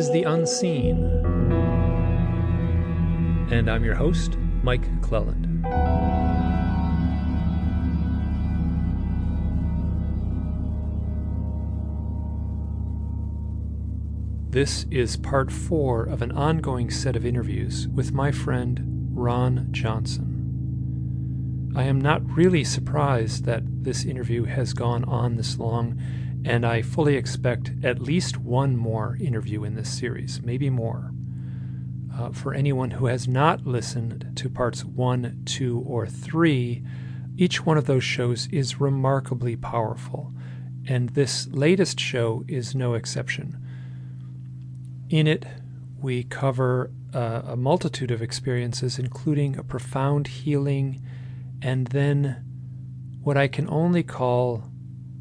is The Unseen. And I'm your host, Mike Clelland. This is part four of an ongoing set of interviews with my friend Ron Johnson. I am not really surprised that this interview has gone on this long, and I fully expect at least one more interview in this series, maybe more. Uh, for anyone who has not listened to parts one, two, or three, each one of those shows is remarkably powerful, and this latest show is no exception. In it, we cover uh, a multitude of experiences, including a profound healing and then what I can only call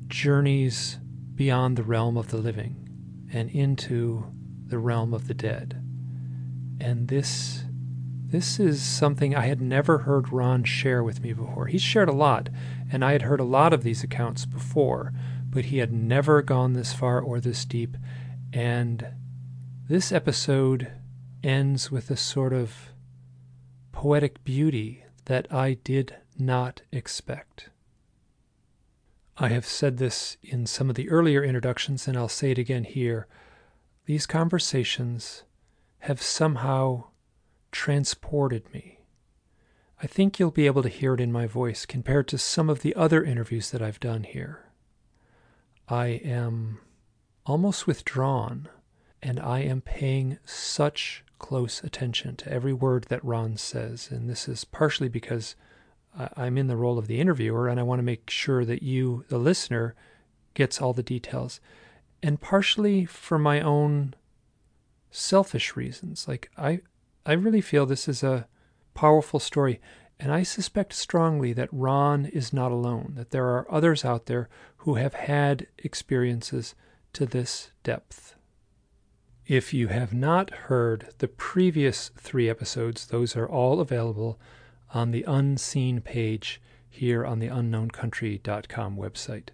journeys beyond the realm of the living and into the realm of the dead. And this this is something I had never heard Ron share with me before. He's shared a lot, and I had heard a lot of these accounts before, but he had never gone this far or this deep. And this episode ends with a sort of poetic beauty that I did not expect. I have said this in some of the earlier introductions, and I'll say it again here. These conversations have somehow transported me. I think you'll be able to hear it in my voice compared to some of the other interviews that I've done here. I am almost withdrawn and I am paying such close attention to every word that Ron says. And this is partially because I'm in the role of the interviewer and I want to make sure that you, the listener, gets all the details. And partially for my own selfish reasons. Like I I really feel this is a powerful story and I suspect strongly that Ron is not alone, that there are others out there who have had experiences to this depth. If you have not heard the previous three episodes, those are all available on the unseen page here on the unknowncountry.com website.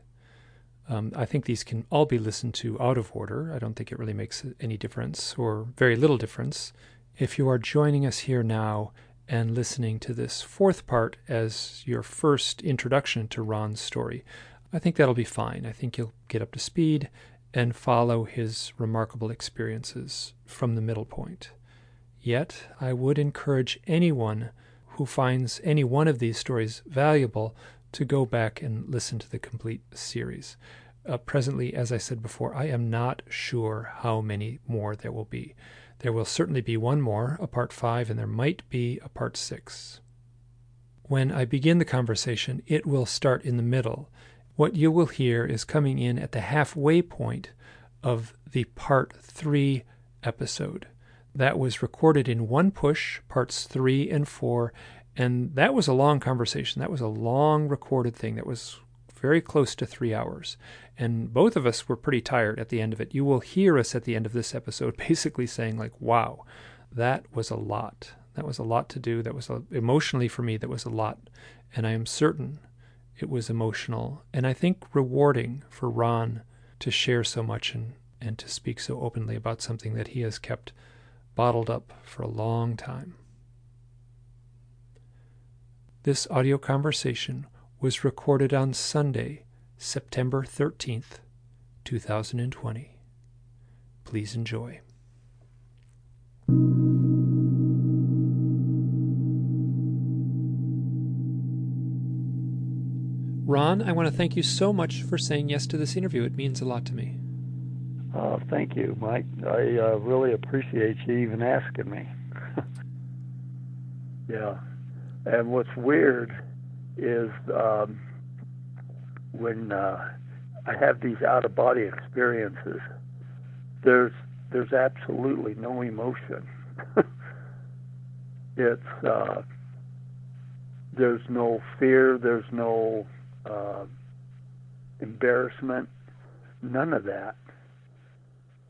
Um, I think these can all be listened to out of order. I don't think it really makes any difference or very little difference. If you are joining us here now and listening to this fourth part as your first introduction to Ron's story, I think that'll be fine. I think you'll get up to speed and follow his remarkable experiences from the middle point. Yet, I would encourage anyone who finds any one of these stories valuable to go back and listen to the complete series. Uh, presently, as I said before, I am not sure how many more there will be. There will certainly be one more, a part five, and there might be a part six. When I begin the conversation, it will start in the middle what you will hear is coming in at the halfway point of the part three episode. That was recorded in one push, parts three and four. And that was a long conversation. That was a long recorded thing that was very close to three hours. And both of us were pretty tired at the end of it. You will hear us at the end of this episode basically saying, like, wow, that was a lot. That was a lot to do. That was a, emotionally for me, that was a lot. And I am certain it was emotional and I think rewarding for Ron to share so much and, and to speak so openly about something that he has kept bottled up for a long time. This audio conversation was recorded on Sunday, September 13th, 2020. Please enjoy. Ron, I want to thank you so much for saying yes to this interview. It means a lot to me. Uh, thank you, Mike. I uh, really appreciate you even asking me. yeah. And what's weird is um, when uh, I have these out of body experiences, there's there's absolutely no emotion. it's uh, there's no fear, there's no uh, embarrassment, none of that.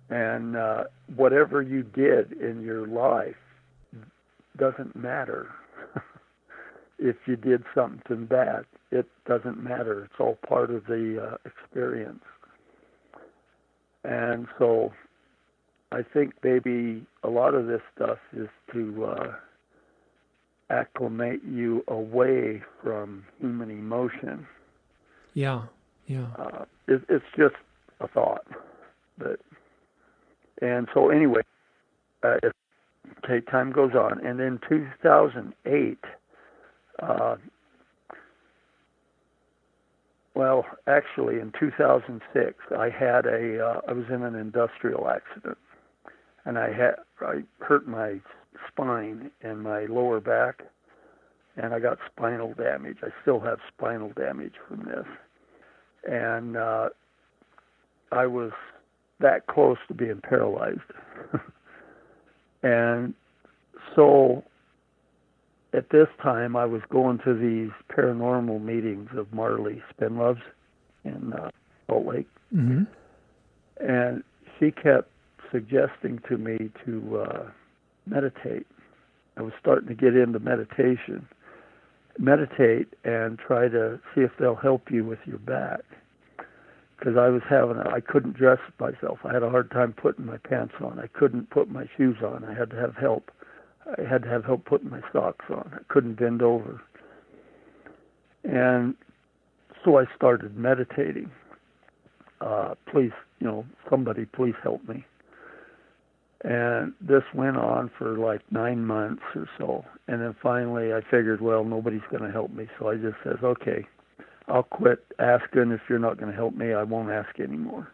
And uh, whatever you did in your life doesn't matter. if you did something bad, it doesn't matter. It's all part of the uh, experience. And so I think maybe a lot of this stuff is to uh, acclimate you away from human emotion. Yeah, yeah. Uh, it, it's just a thought, but and so anyway, uh, okay, time goes on, and in 2008. Uh, well, actually, in 2006, I had a uh, I was in an industrial accident, and I had I hurt my spine and my lower back, and I got spinal damage. I still have spinal damage from this, and uh, I was that close to being paralyzed, and so at this time, I was going to these paranormal meetings of Marley Spinloves in uh, Salt Lake, mm-hmm. and she kept suggesting to me to uh, meditate. I was starting to get into meditation, meditate, and try to see if they'll help you with your back. Because I was having, I couldn't dress myself. I had a hard time putting my pants on. I couldn't put my shoes on. I had to have help I had to have help putting my socks on. I couldn't bend over. And so I started meditating. Uh, please, you know, somebody please help me. And this went on for like nine months or so. And then finally I figured, well, nobody's going to help me. So I just says, okay, I'll quit asking. If you're not going to help me, I won't ask anymore.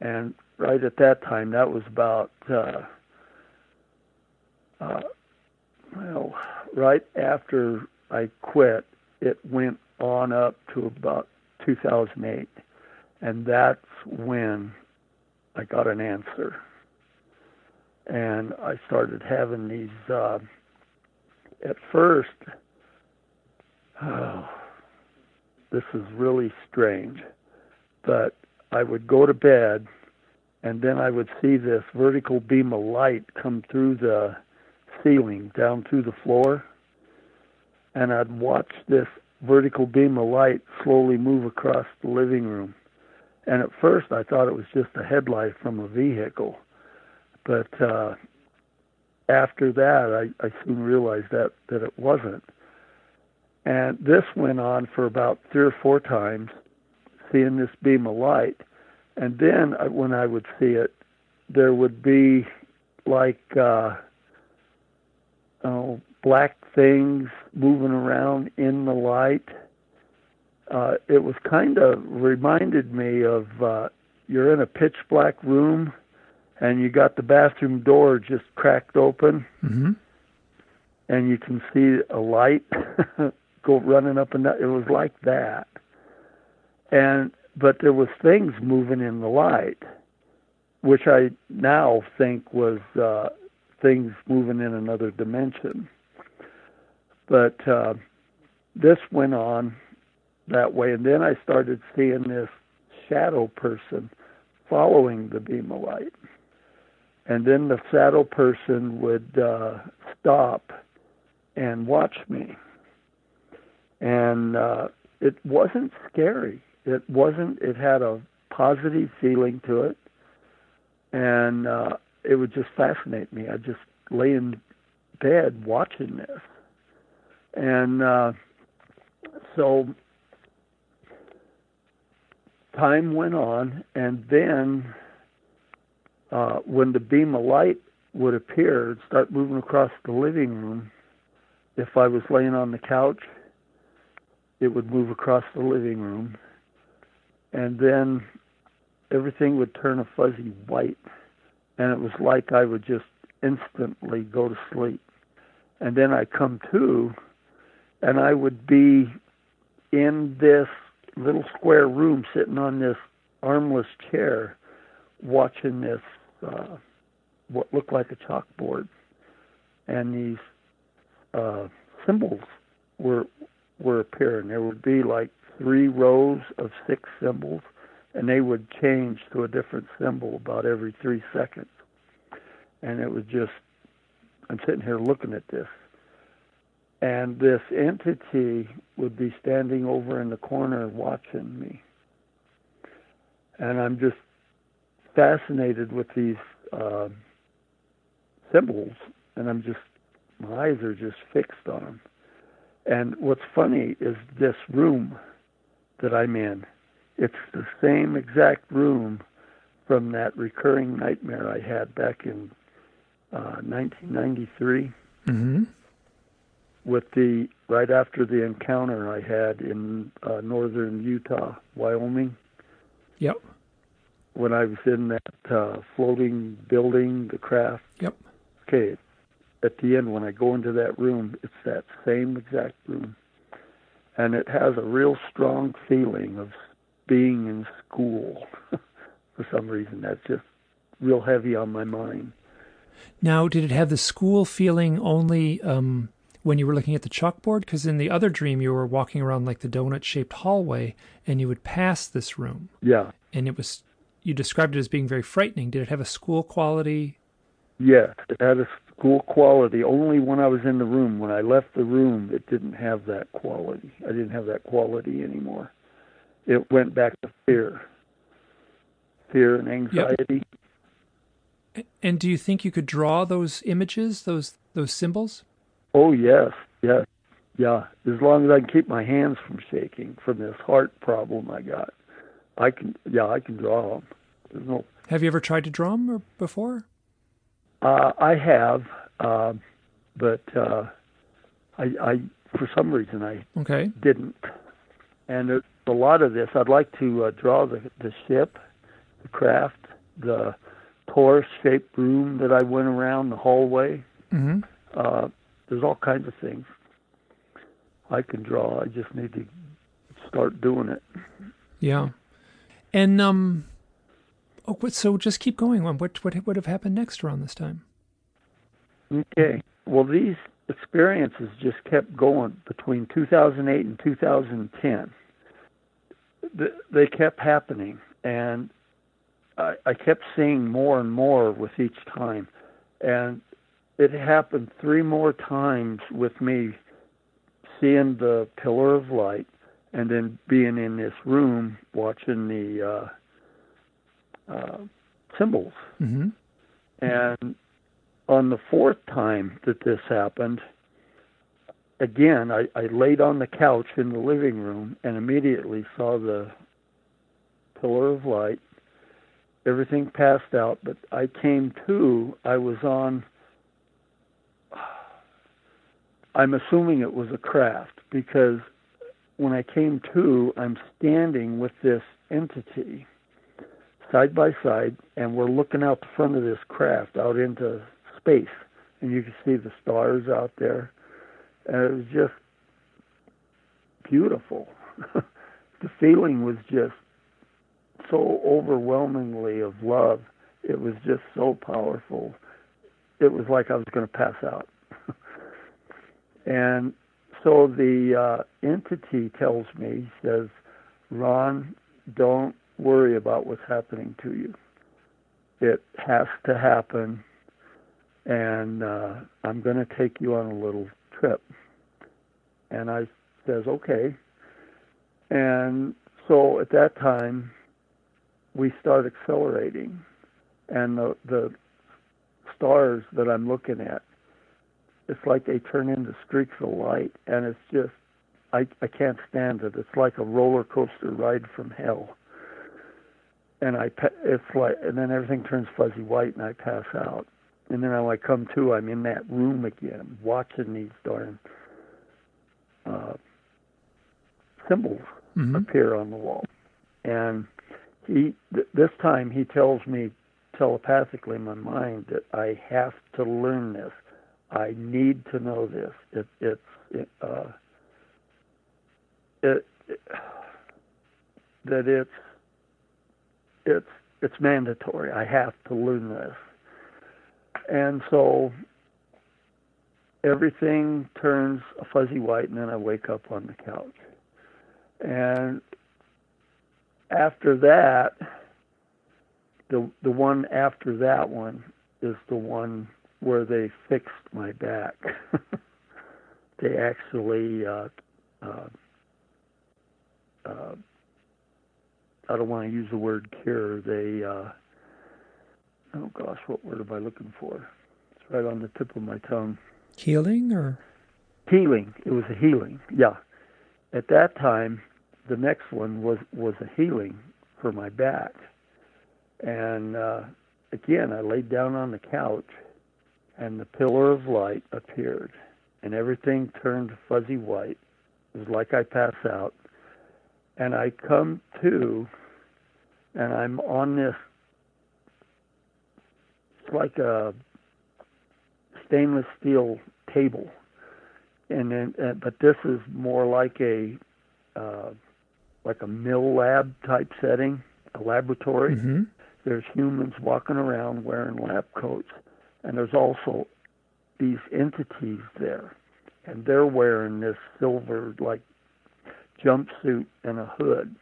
And right at that time, that was about uh, uh, well, right after I quit, it went on up to about 2008, and that's when I got an answer. And I started having these. Uh, at first, oh, this is really strange, but I would go to bed, and then I would see this vertical beam of light come through the ceiling down through the floor, and I'd watch this vertical beam of light slowly move across the living room. And at first, I thought it was just a headlight from a vehicle, but uh, after that, I, I soon realized that that it wasn't. And this went on for about three or four times, seeing this beam of light. And then uh, when I would see it, there would be like uh, uh, black things moving around in the light. Uh, it was kind of reminded me of uh, you're in a pitch black room and you got the bathroom door just cracked open mm-hmm. and you can see a light go running up and down. It was like that. And but there was things moving in the light, which I now think was uh, things moving in another dimension. But uh, this went on that way, and then I started seeing this shadow person following the beam of light. And then the shadow person would uh, stop and watch me. And uh, it wasn't scary. It wasn't, it had a positive feeling to it. And uh, it would just fascinate me. I'd just lay in bed watching this. And uh, so time went on, and then uh, when the beam of light would appear and start moving across the living room, if I was laying on the couch, it would move across the living room. And then everything would turn a fuzzy white and it was like I would just instantly go to sleep. And then I come to, and I would be in this little square room sitting on this armless chair watching this uh, what looked like a chalkboard and these uh, symbols were were appearing there would be like three rows of six symbols and they would change to a different symbol about every three seconds. And it was just, I'm sitting here looking at this. And this entity would be standing over in the corner watching me. And I'm just fascinated with these uh, symbols, and I'm just my eyes are just fixed on them. And what's funny is this room that I'm in. It's the same exact room from that recurring nightmare I had back in uh, 1993. Mm-hmm. With the right after the encounter I had in uh, northern Utah, Wyoming. Yep. When I was in that uh, floating building, the craft. Yep. Okay. At the end, when I go into that room, it's that same exact room, and it has a real strong feeling of being in school. For some reason, that's just real heavy on my mind. Now, did it have the school feeling only um, when you were looking at the chalkboard? Because in the other dream, you were walking around like the donut shaped hallway and you would pass this room. Yeah. And it was, you described it as being very frightening. Did it have a school quality? Yes, it had a school quality. Only when I was in the room. When I left the room, it didn't have that quality. I didn't have that quality anymore. It went back to fear, fear and anxiety. Yep. And do you think you could draw those images, those those symbols? Oh yes, yes, yeah. As long as I can keep my hands from shaking from this heart problem I got, I can. Yeah, I can draw them. There's no. Have you ever tried to draw them before? Uh, I have, uh, but uh, I, I, for some reason, I okay. didn't. And there's a lot of this. I'd like to uh, draw the the ship, the craft, the torus-shaped room that I went around the hallway. Mm-hmm. Uh, there's all kinds of things I can draw. I just need to start doing it. Yeah, and um, oh, so just keep going. What what would have happened next around this time? Okay. Well, these experiences just kept going between 2008 and 2010. They kept happening, and I, I kept seeing more and more with each time, and it happened three more times with me seeing the pillar of light and then being in this room watching the uh, uh, symbols. Mm-hmm. And on the fourth time that this happened, again, I, I laid on the couch in the living room and immediately saw the pillar of light everything passed out, but I came to, I was on, I'm assuming it was a craft because when I came to, I'm standing with this entity side by side, and we're looking out the front of this craft out into space, and you can see the stars out there. And it was just beautiful. the feeling was just so overwhelmingly of love. It was just so powerful. It was like I was going to pass out. and so the uh, entity tells me, says, Ron, don't worry about what's happening to you. It has to happen, and uh, I'm going to take you on a little trip. And I says, okay. And so at that time, we start accelerating, and the the stars that I'm looking at, it's like they turn into streaks of light, and it's just I I can't stand it. It's like a roller coaster ride from hell. And I it's like and then everything turns fuzzy white, and I pass out. And then when I come to, I'm in that room again, watching these darn uh, symbols mm-hmm. appear on the wall, and he th- this time he tells me telepathically in my mind that I have to learn this. I need to know this. It, it's it, uh, it, it that it's it's it's mandatory. I have to learn this. And so everything turns a fuzzy white and then I wake up on the couch. And after that, the the one after that one is the one where they fixed my back. they actually, uh, uh, uh, I don't want to use the word cure. They uh, oh gosh, what word am I looking for? It's right on the tip of my tongue. Healing or healing. It was a healing. Yeah. At that time, the next one was was a healing for my back, and uh, again, I laid down on the couch, and the pillar of light appeared, and everything turned fuzzy white. It was like I pass out, and I come to, and I'm on this. It's like a stainless steel table and then uh, but this is more like a uh, like a MILAB type setting, a laboratory. Mm-hmm. There's humans walking around wearing lab coats, and there's also these entities there, and they're wearing this silver like jumpsuit and a hood.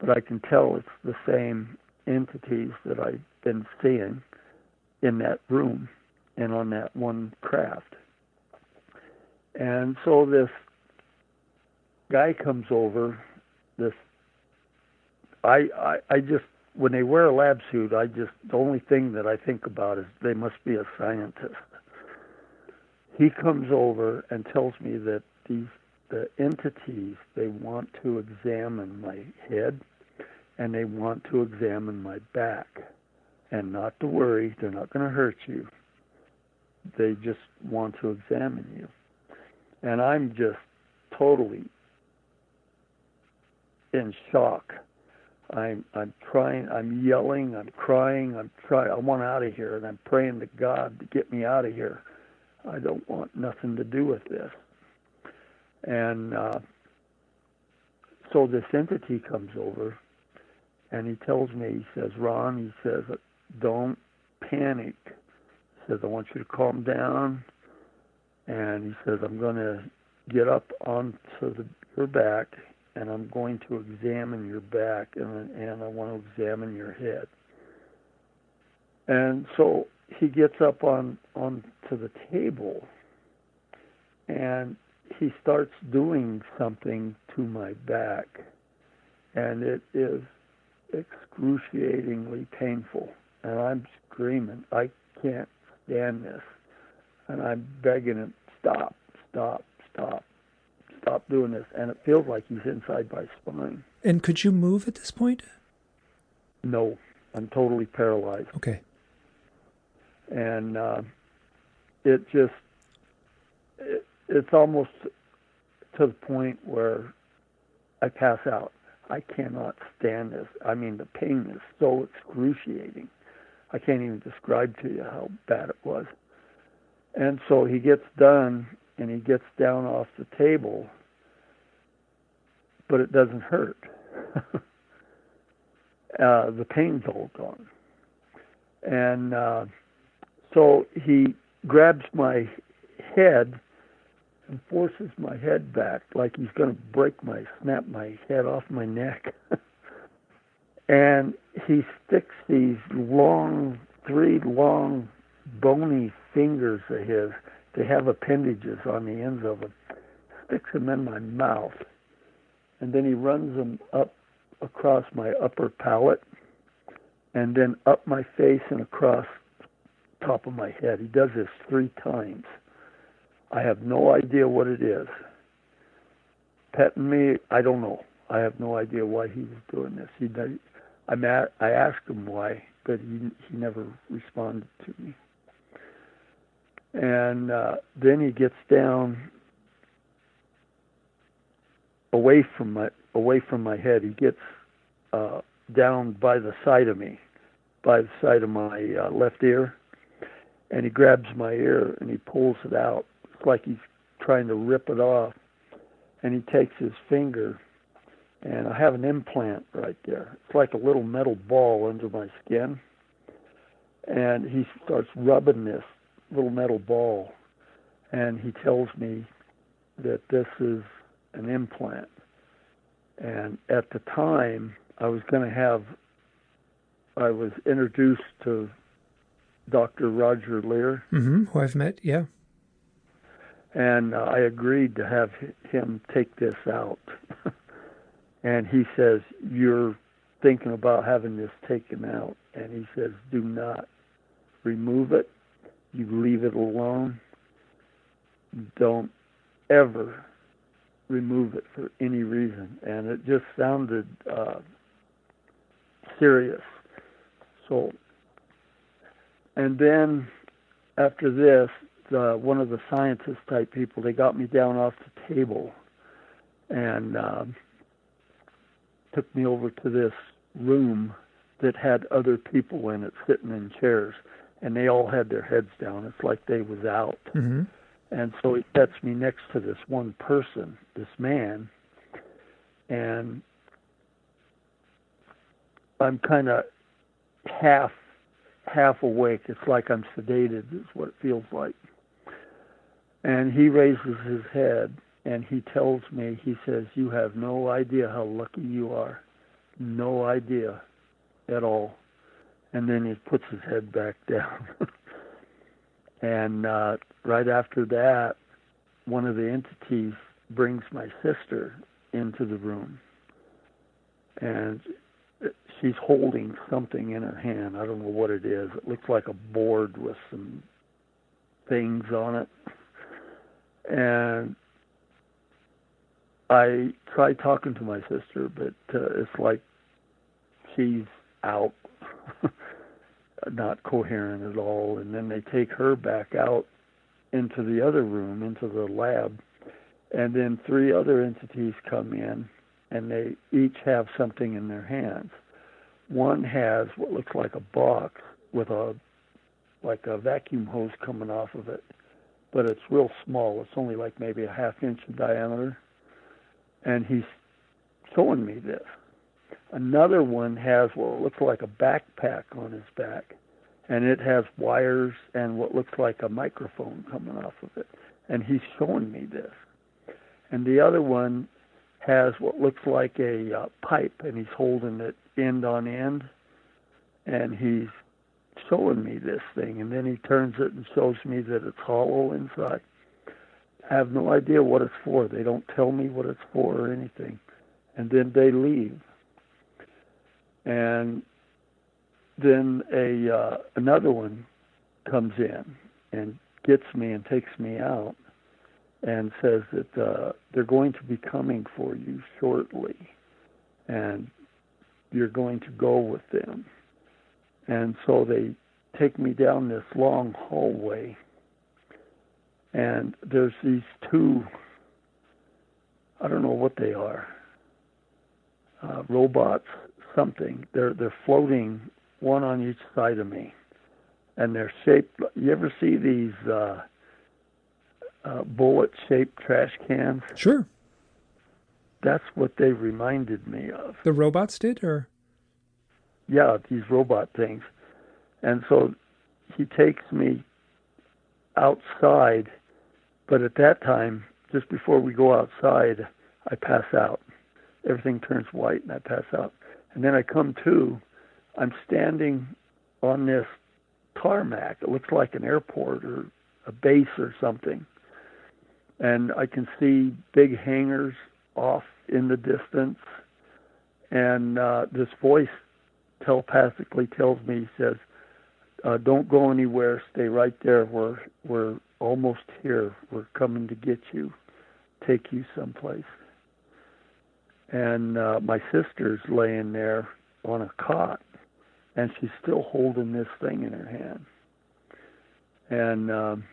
But I can tell it's the same entities that I've been seeing in that room and on that one craft. And so this guy comes over. This I, I I just when they wear a lab suit, I just the only thing that I think about is they must be a scientist. He comes over and tells me that these the entities they want to examine my head and they want to examine my back. And not to worry, they're not going to hurt you. They just want to examine you and I'm just totally in shock. I'm I'm trying. I'm yelling. I'm crying. I'm trying. I want out of here, and I'm praying to God to get me out of here. I don't want nothing to do with this. And uh, so this entity comes over, and he tells me. He says, "Ron," he says, "don't panic." He says, "I want you to calm down and he says, I'm going to get up onto the, your back and I'm going to examine your back and, and I want to examine your head. And so he gets up on onto the table and he starts doing something to my back and it is excruciatingly painful and I'm screaming, I can't stand this and I'm begging him, stop, stop, stop, stop doing this. And it feels like he's inside my spine. And could you move at this point? No, I'm totally paralyzed. Okay. And uh, it just, it, it's almost to the point where I pass out. I cannot stand this. I mean, the pain is so excruciating. I can't even describe to you how bad it was. And so he gets done and he gets down off the table, but it doesn't hurt. uh, the pain's all gone. And uh, so he grabs my head and forces my head back like he's going to break my, snap my head off my neck. and he sticks these long, three long, bony fingers of his, they have appendages on the ends of them, sticks them in my mouth, and then he runs them up across my upper palate, and then up my face and across top of my head. He does this three times. I have no idea what it is. Petting me, I don't know. I have no idea why he was doing this. He, I, I asked him why, but he he never responded to me and uh, then he gets down away from my away from my head. He gets uh, down by the side of me, by the side of my uh, left ear, and he grabs my ear and he pulls it out. Like he's trying to rip it off, and he takes his finger. And I have an implant right there. It's like a little metal ball under my skin. And he starts rubbing this little metal ball, and he tells me that this is an implant. And at the time, I was going to have, I was introduced to Dr. Roger Leir. Mm-hmm, who I've met, yeah. And uh, I agreed to have him take this out. and he says, You're thinking about having this taken out. and he says, "Do not remove it. You leave it alone. Don't ever remove it for any reason." And it just sounded uh, serious. So, and then after this, the, one of the scientist type people, they got me down off the table and um, took me over to this room that had other people in it sitting in chairs, and they all had their heads down. It's like they was out. Mm-hmm. And so he sets me next to this one person, this man, and I'm kind of half half awake. It's like I'm sedated, is what it feels like. And he raises his head and he tells me, he says, You have no idea how lucky you are. No idea at all. And then he puts his head back down. and uh, right after that, one of the entities brings my sister into the room. And she's holding something in her hand. I don't know what it is. It looks like a board with some things on it. And I tried talking to my sister, but uh, it's like she's out, not coherent at all. And then they take her back out into the other room, into the lab. And then three other entities come in, and they each have something in their hands one has what looks like a box with a like a vacuum hose coming off of it, but it's real small. It's only like maybe a half inch in diameter. And he's showing me this. Another one has what looks like a backpack on his back, and it has wires and what looks like a microphone coming off of it. And he's showing me this. And the other one has what looks like a uh, pipe, and he's holding it end on end, and he's showing me this thing, and then he turns it and shows me that it's hollow inside. I have no idea what it's for. They don't tell me what it's for or anything, and then they leave. And then a uh, another one comes in and gets me and takes me out and says that uh, they're going to be coming for you shortly, and you're going to go with them. And so they take me down this long hallway, and there's these two, I don't know what they are, uh, robots, something. They're they're floating one on each side of me, and they're shaped. You ever see these uh, uh, bullet-shaped trash cans? Sure that's what they reminded me of. The robots did, or yeah, these robot things. And so he takes me outside, but at that time, just before we go outside, I pass out. Everything turns white, and I pass out. And then I come to. I'm standing on this tarmac. It looks like an airport or a base or something. And I can see big hangars off in the distance. And uh, this voice telepathically tells me, he says, uh, "Don't go anywhere. Stay right there. We're we're almost here. We're coming to get you, take you someplace." And uh, my sister's laying there on a cot, and she's still holding this thing in her hand. And um,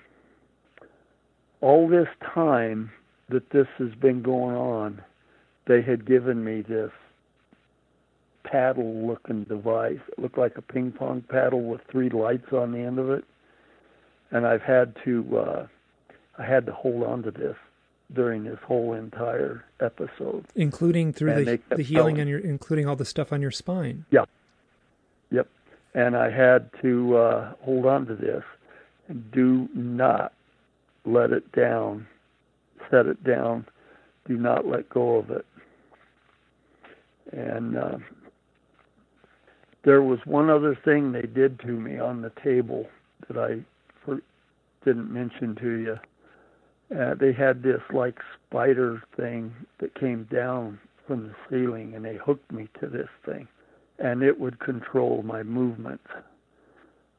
all this time that this has been going on, they had given me this paddle looking device. It looked like a ping pong paddle with three lights on the end of it. And I've had to uh I had to hold on to this during this whole entire episode. Including through and the the healing and your including all the stuff on your spine. Yeah. Yep. And I had to uh hold on to this and do not let it down. Set it down. Do not let go of it. And uh, there was one other thing they did to me on the table that I for, didn't mention to you. Uh, they had this like spider thing that came down from the ceiling, and they hooked me to this thing, and it would control my movements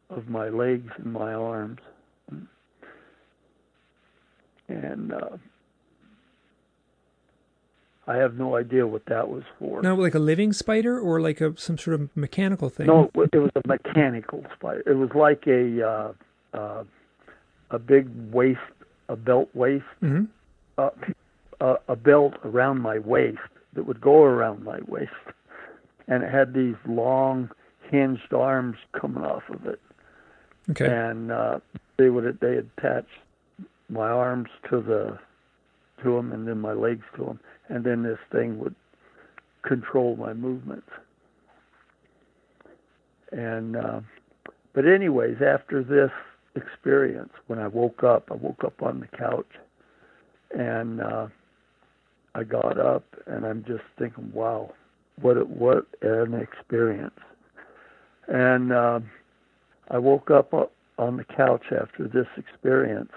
of my legs and my arms. And uh, I have no idea what that was for. Now, like a living spider or like a some sort of mechanical thing? No, it was a mechanical spider. It was like a uh, uh, a big waist, a belt waist, mm-hmm. uh, a, a belt around my waist that would go around my waist, and it had these long hinged arms coming off of it. Okay. And uh, they would they attach my arms to the to them, and then my legs to them, and then this thing would control my movements. And uh, but anyways, after this experience, when I woke up, I woke up on the couch, and uh, I got up, and I'm just thinking, wow, what a, what an experience. And uh, I woke up on the couch after this experience,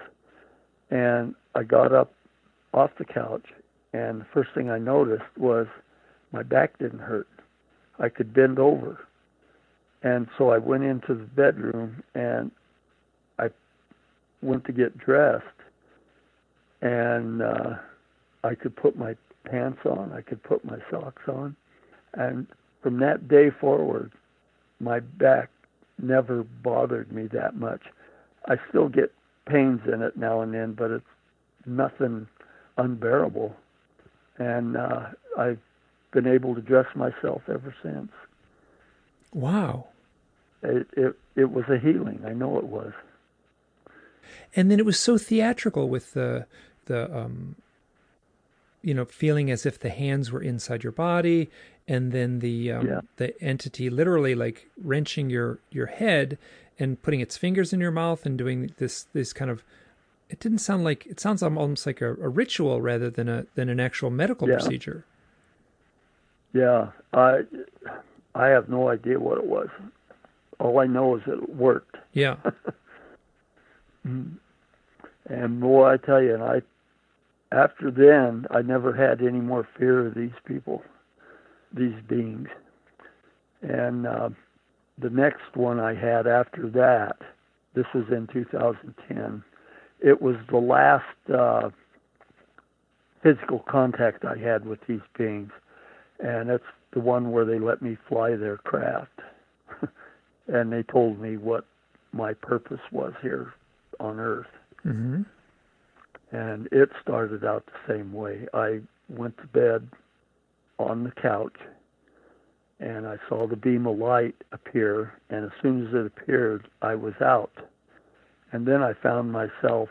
and I got up off the couch, and the first thing I noticed was my back didn't hurt. I could bend over. And so I went into the bedroom and I went to get dressed, and uh, I could put my pants on, I could put my socks on, and from that day forward, my back never bothered me that much. I still get pains in it now and then, but it's nothing unbearable. And uh, I've been able to dress myself ever since. Wow. It, it it was a healing. I know it was. And then it was so theatrical with the the um, you know feeling as if the hands were inside your body and then the um, yeah. the entity literally like wrenching your your head and putting its fingers in your mouth and doing this this kind of it didn't sound like it sounds almost like a, a ritual rather than a than an actual medical yeah. procedure. Yeah, I I have no idea what it was. All I know is that it worked. Yeah. and boy, I tell you, and I after then I never had any more fear of these people these beings. And uh, the next one I had after that, this was in 2010, it was the last uh, physical contact I had with these beings. And that's the one where they let me fly their craft. and they told me what my purpose was here on Earth. Mm-hmm. And it started out the same way. I went to bed on the couch and I saw the beam of light appear, and as soon as it appeared, I was out. And then I found myself,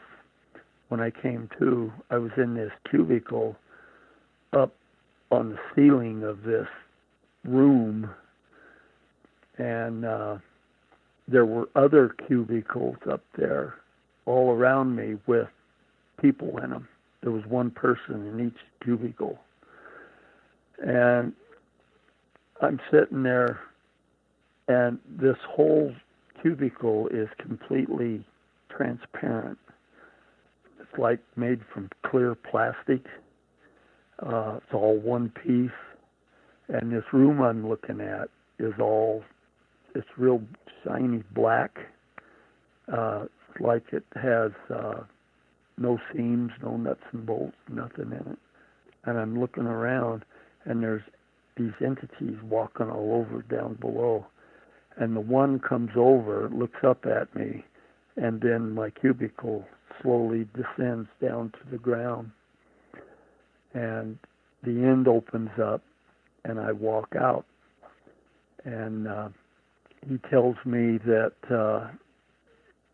when I came to, I was in this cubicle up on the ceiling of this room, and uh, there were other cubicles up there all around me with people in them. There was one person in each cubicle and I'm sitting there, and this whole cubicle is completely transparent. It's like made from clear plastic. Uh, it's all one piece, and this room I'm looking at is all it's real shiny black. Uh, it's like it has uh, no seams, no nuts and bolts, nothing in it. And I'm looking around, and there's these entities walking all over down below. And the one comes over, looks up at me, and then my cubicle slowly descends down to the ground. And the end opens up, and I walk out. And uh, he tells me that uh,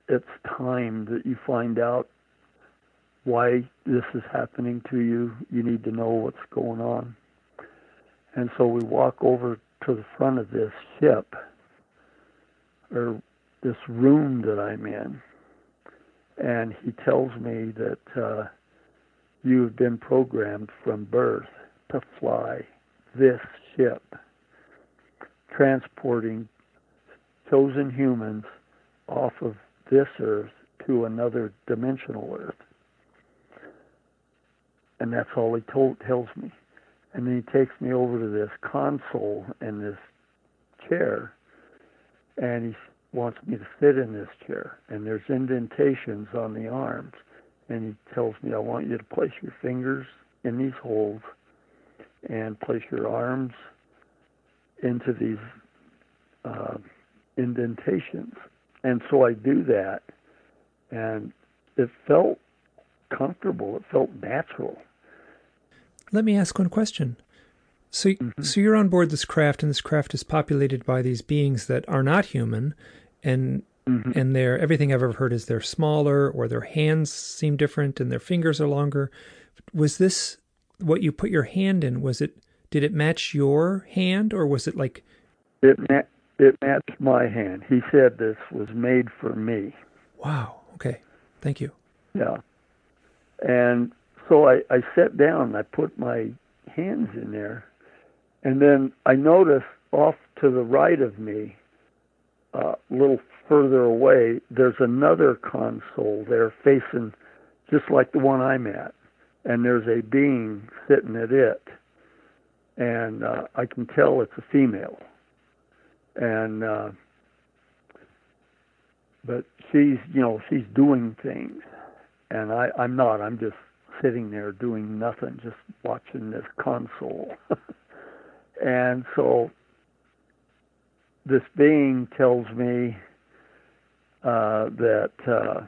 it's time that you find out why this is happening to you. You need to know what's going on. And so we walk over to the front of this ship, or this room that I'm in, and he tells me that uh, you have been programmed from birth to fly this ship, transporting chosen humans off of this earth to another dimensional earth. And that's all he told tells me. And then he takes me over to this console, and this chair, and he wants me to sit in this chair. And there's indentations on the arms, and he tells me, I want you to place your fingers in these holes and place your arms into these uh, indentations. And so I do that, and it felt comfortable. It felt natural. Let me ask one question. So, mm-hmm. so you're on board this craft, and this craft is populated by these beings that are not human, and mm-hmm. and they're everything I've ever heard is they're smaller, or their hands seem different, and their fingers are longer. Was this what you put your hand in? Was it did it match your hand, or was it like it? Ma- it matched my hand. He said this was made for me. Wow. Okay. Thank you. Yeah. And so I, I sat down and I put my hands in there. And then I noticed off to the right of me, uh, a little further away, there's another console there facing just like the one I'm at. And there's a being sitting at it. And uh, I can tell it's a female. And, uh, but she's, you know, she's doing things. And I, I'm not. I'm just sitting there doing nothing, just watching this console. and so this being tells me uh, that uh,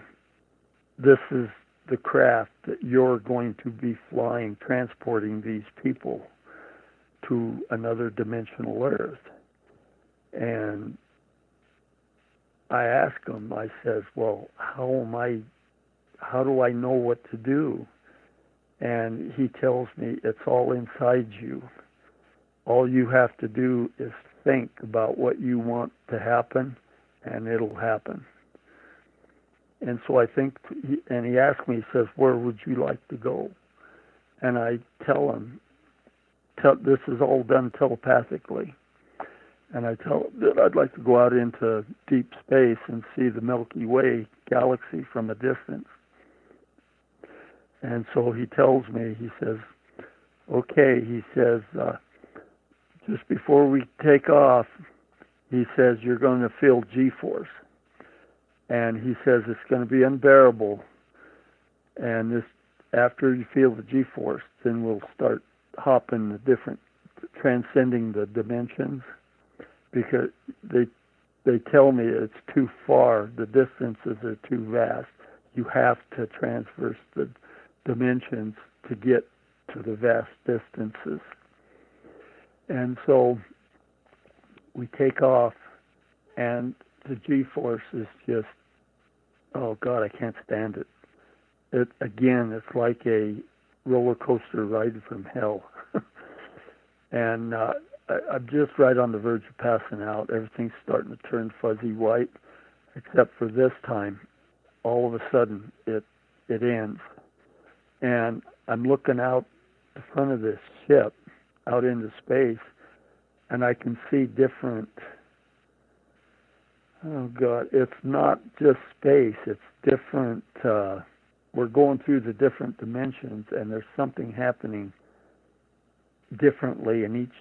this is the craft that you're going to be flying, transporting these people to another dimensional Earth. And I ask him, I says, well, how am I, how do I know what to do? and he tells me it's all inside you. All you have to do is think about what you want to happen, and it'll happen. And so I think, and he asked me, he says, Where would you like to go? And I tell him, tell, This is all done telepathically. And I tell him that I'd like to go out into deep space and see the Milky Way galaxy from a distance. And so he tells me, he says, okay, he says, uh, just before we take off, he says, you're going to feel G force. And he says, it's going to be unbearable. And this, after you feel the G force, then we'll start hopping the different, transcending the dimensions because they they tell me it's too far, the distances are too vast. You have to transverse the dimensions to get to the vast distances. And so we take off, and the G force is just, oh God, I can't stand it. It again, it's like a roller coaster ride from hell. and uh, I, I'm just right on the verge of passing out. Everything's starting to turn fuzzy white, except for this time. All of a sudden, it it ends, and I'm looking out the front of this ship out into space, and I can see different. Oh God, it's not just space; it's different. Uh, we're going through the different dimensions, and there's something happening differently in each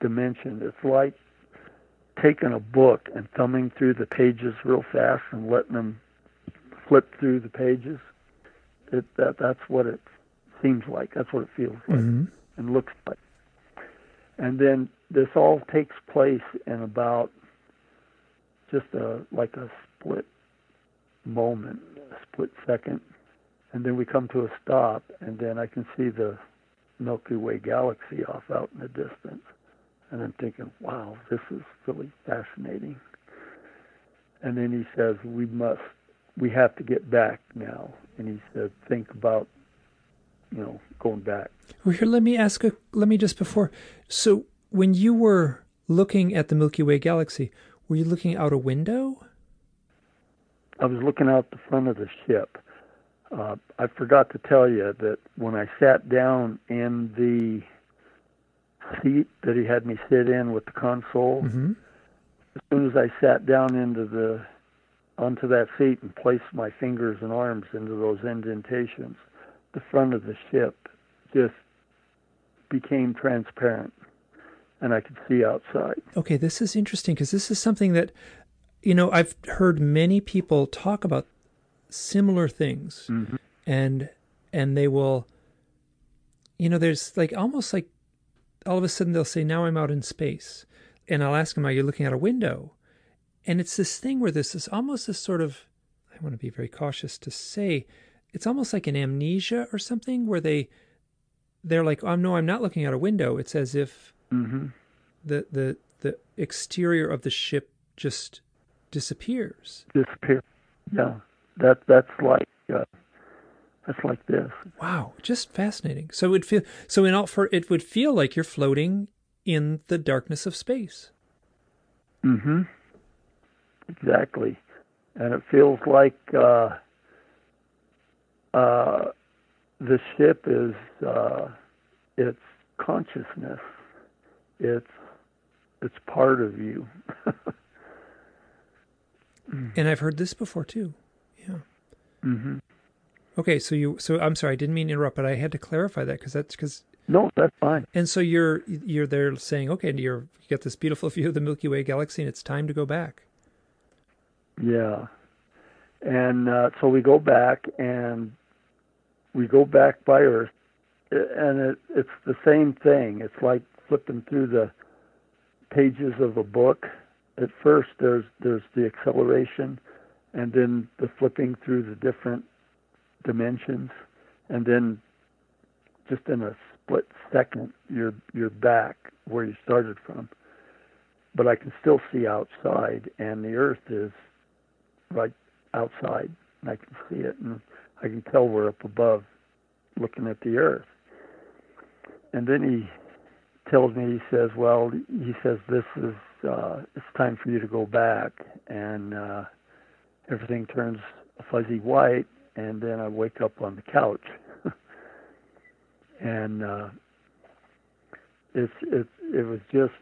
dimension. It's like taking a book and thumbing through the pages real fast and letting them flip through the pages it, that that's what it seems like. That's what it feels like mm-hmm. and looks like. And then this all takes place in about just a like a split moment, a split second, and then we come to a stop, and then I can see the Milky Way galaxy off out in the distance, and I'm thinking, wow, this is really fascinating. And then he says, we must we have to get back now. And he said, think about, you know, going back. Well, here, let me ask a, let me just before. So when you were looking at the Milky Way galaxy, were you looking out a window? I was looking out the front of the ship. Uh, I forgot to tell you that when I sat down in the seat that he had me sit in with the console, mm-hmm. as soon as I sat down into the onto that seat and placed my fingers and arms into those indentations, the front of the ship just became transparent. and I could see outside. Okay, this is interesting because this is something that, you know, I've heard many people talk about similar things, mm-hmm. and and they will, you know, there's like almost like all of a sudden they'll say, "Now I'm out in space," and I'll ask them, "Are you looking out a window?" And it's this thing where this is almost this sort of, I want to be very cautious to say, it's almost like an amnesia or something where they they're like, "Oh no, I'm not looking out a window." It's as if mm-hmm. the the the exterior of the ship just disappears. Disappear. Yeah, that that's like uh, that's like this. Wow, just fascinating. So it feel so in all for it would feel like you're floating in the darkness of space. Mm-hmm. Exactly, and it feels like uh, uh, the ship is uh, its consciousness. It's it's part of you. and I've heard this before too. Yeah. Mm-hmm. Okay, so you so I'm sorry, I didn't mean to interrupt, but I had to clarify that because that's because no, that's fine. And so you're you're there saying, okay, you're you get this beautiful view of the Milky Way galaxy, and it's time to go back. Yeah, and uh, so we go back, and we go back by Earth, and it, it's the same thing. It's like flipping through the pages of a book. At first, there's there's the acceleration, and then the flipping through the different dimensions, and then just in a split second, you're you're back where you started from. But I can still see outside, and the Earth is right outside, and I can see it, and I can tell we're up above, looking at the Earth. And then he tells me, he says, "Well, he says this is uh, it's time for you to go back," and uh, everything turns fuzzy white, and then I wake up on the couch, and uh, it's it it was just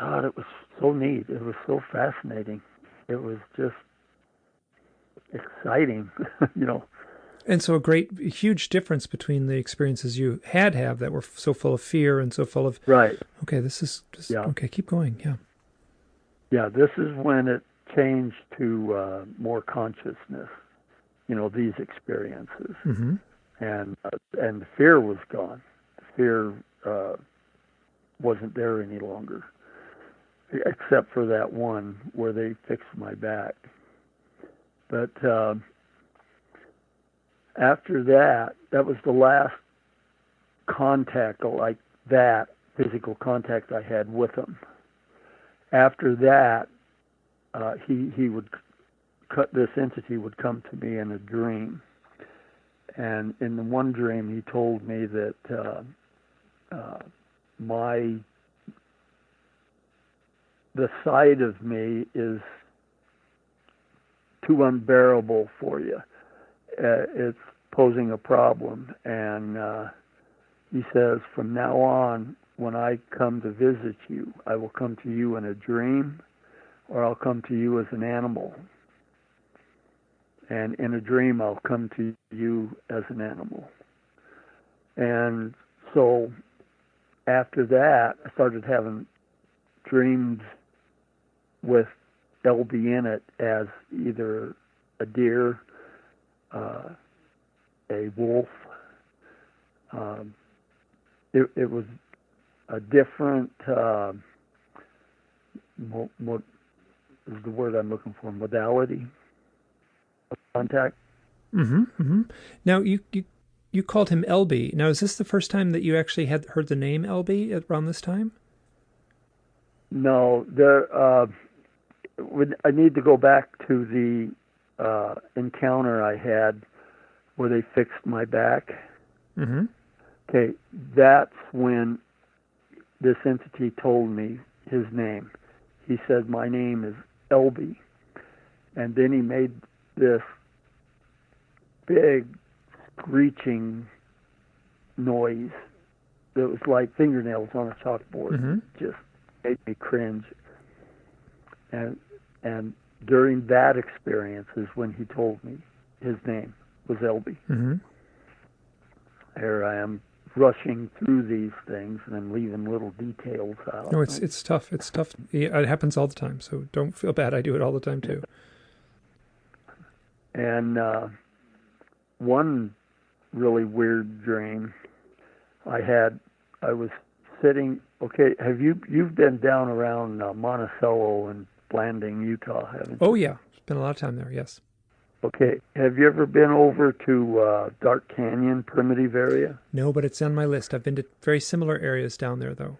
God, it was so neat. It was so fascinating. It was just exciting, you know. And so a great, huge difference between the experiences you had have that were so full of fear and so full of right. Okay, this is just, yeah. Okay, keep going. Yeah. Yeah, this is when it changed to uh, more consciousness. You know, these experiences, mm-hmm. and uh, and fear was gone. Fear uh, wasn't there any longer, except for that one where they fixed my back. But uh, after that, that was the last contact like that, physical contact I had with him. After that, uh, he he would cut this entity would come to me in a dream, and in the one dream he told me that uh, uh, my the side of me is too unbearable for you. Uh, it's posing a problem, and uh, he says, from now on, when I come to visit you, I will come to you in a dream, or I'll come to you as an animal. And in a dream, I'll come to you as an animal. And so after that, I started having dreams with LB in it as either a deer, uh, a wolf. Um, it, it, was a different, uh, mo- mo- is the word I'm looking for, modality of contact. Mm-hmm, mm-hmm. Now you, you you called him LB. Now is this the first time that you actually had heard the name LB around this time? No, there. Uh, I need to go back to the uh, encounter I had where they fixed my back. Mm-hmm. Okay, that's when this entity told me his name. He said, My name is Elby. And then he made this big screeching noise that was like fingernails on a chalkboard. Mm-hmm. Just made me cringe. And and during that experience is when he told me his name was Elby. Mm-hmm. Here I am rushing through these things and I'm leaving little details out. No, it's it's tough. It's tough. It happens all the time. So don't feel bad. I do it all the time too. And uh, one really weird dream I had, I was sitting. Okay, have you you've been down around uh, Monticello and Blanding, Utah, haven't you? Oh yeah, spent a lot of time there. Yes. Okay. Have you ever been over to uh, Dark Canyon primitive area? No, but it's on my list. I've been to very similar areas down there, though.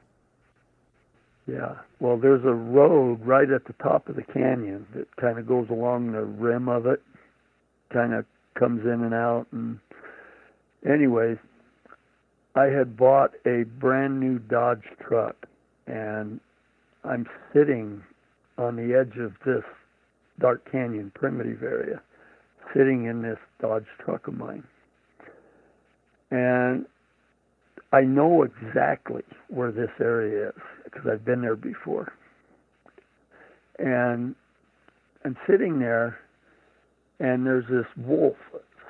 Yeah. Well, there's a road right at the top of the canyon that kind of goes along the rim of it, kind of comes in and out. And, anyways, I had bought a brand new Dodge truck, and I'm sitting on the edge of this Dark Canyon primitive area sitting in this Dodge truck of mine. And I know exactly where this area is because I've been there before. And I'm sitting there, and there's this wolf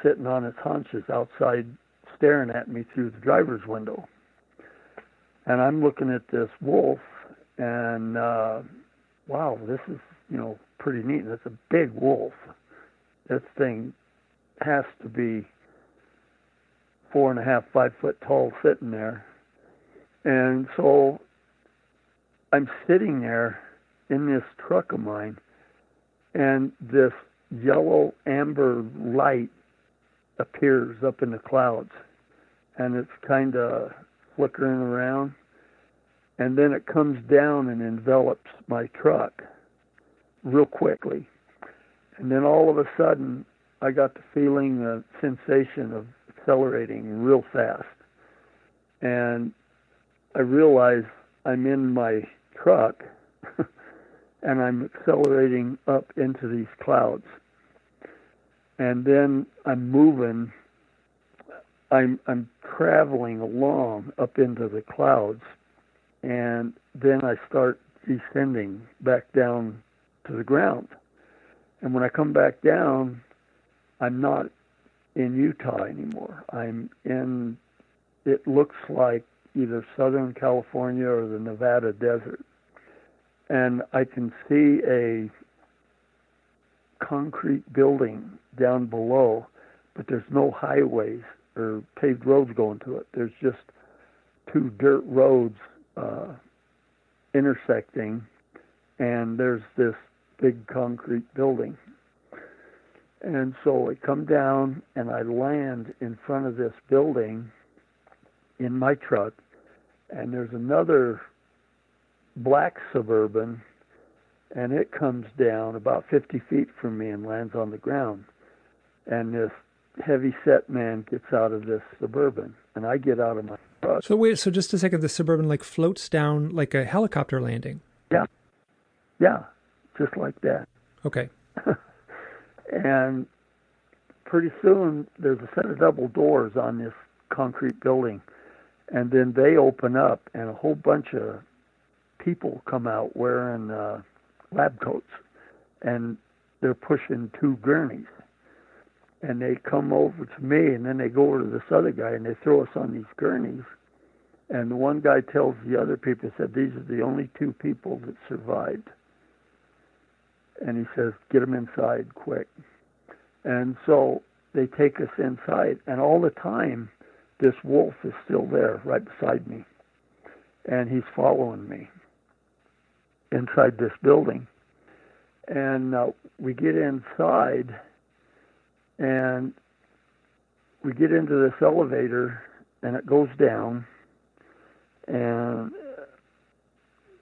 sitting on its haunches outside staring at me through the driver's window. And I'm looking at this wolf, and uh, wow, this is, you know, pretty neat. That's a big wolf this thing has to be four and a half, five foot tall sitting there. And so I'm sitting there in this truck of mine, and this yellow amber light appears up in the clouds, and it's kind of flickering around, and then it comes down and envelops my truck real quickly. And then all of a sudden, I got the feeling, the sensation of accelerating real fast. And I realized I'm in my truck and I'm accelerating up into these clouds. And then I'm moving, I'm, I'm traveling along up into the clouds. And then I start descending back down to the ground. And when I come back down, I'm not in Utah anymore. I'm in, it looks like either Southern California or the Nevada desert. And I can see a concrete building down below, but there's no highways or paved roads going to it. There's just two dirt roads uh, intersecting, and there's this big concrete building. And so I come down and I land in front of this building in my truck, and there's another black suburban, and it comes down about 50 feet from me and lands on the ground. And this heavy set man gets out of this suburban, and I get out of my So wait, so just a second, the suburban like floats down like a helicopter landing. Yeah, yeah, just like that. Okay. and pretty soon there's a set of double doors on this concrete building, and then they open up, and a whole bunch of people come out wearing uh, lab coats, and they're pushing two gurneys. And they come over to me, and then they go over to this other guy, and they throw us on these gurneys. And the one guy tells the other people, said, These are the only two people that survived and he says, "Get them inside quick." And so they take us inside, and all the time, this wolf is still there, right beside me, and he's following me inside this building. And uh, we get inside, and we get into this elevator, and it goes down, and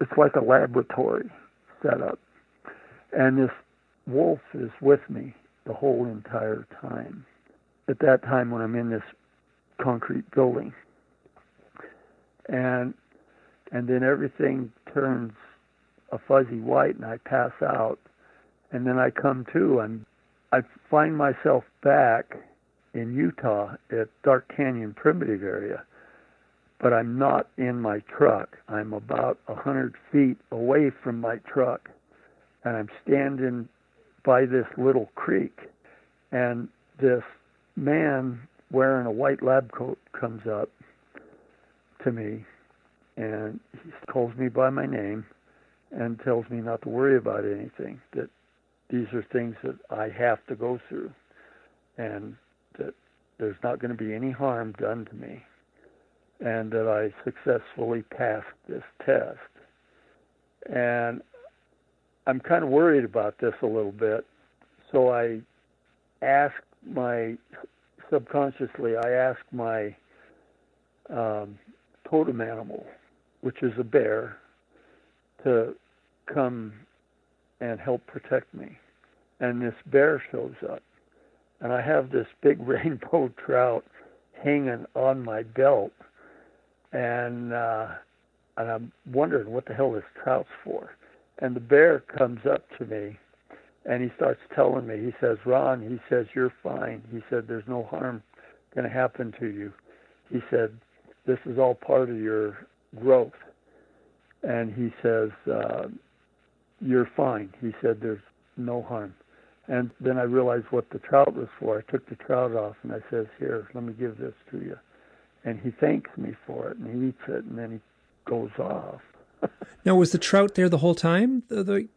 it's like a laboratory setup and this wolf is with me the whole entire time. At that time, when I'm in this concrete building, and and then everything turns a fuzzy white, and I pass out, and then I come to, and I find myself back in Utah at Dark Canyon Primitive area, but I'm not in my truck. I'm about a hundred feet away from my truck and I'm standing by this little creek, and this man wearing a white lab coat comes up, to me and he calls me by my name and tells me not to worry about anything, that these are things that I have to go through and that there's not going to be any harm done to me and that I successfully passed this test. And I'm kind of worried about this a little bit. So I asked my, subconsciously, I asked my um, totem animal, which is a bear, to come and help protect me. And this bear shows up. And I have this big rainbow trout hanging on my belt. And uh, and I'm wondering what the hell this trout's for. And the bear comes up to me and he starts telling me, he says, Ron, he says, you're fine. He said, there's no harm going to happen to you. He said, this is all part of your growth. And he says, uh, you're fine. He said, there's no harm. And then I realized what the trout was for. I took the trout off and I says, here, let me give this to you. And he thanks me for it and he eats it and then he goes off. now, was the trout there the whole time? The, the...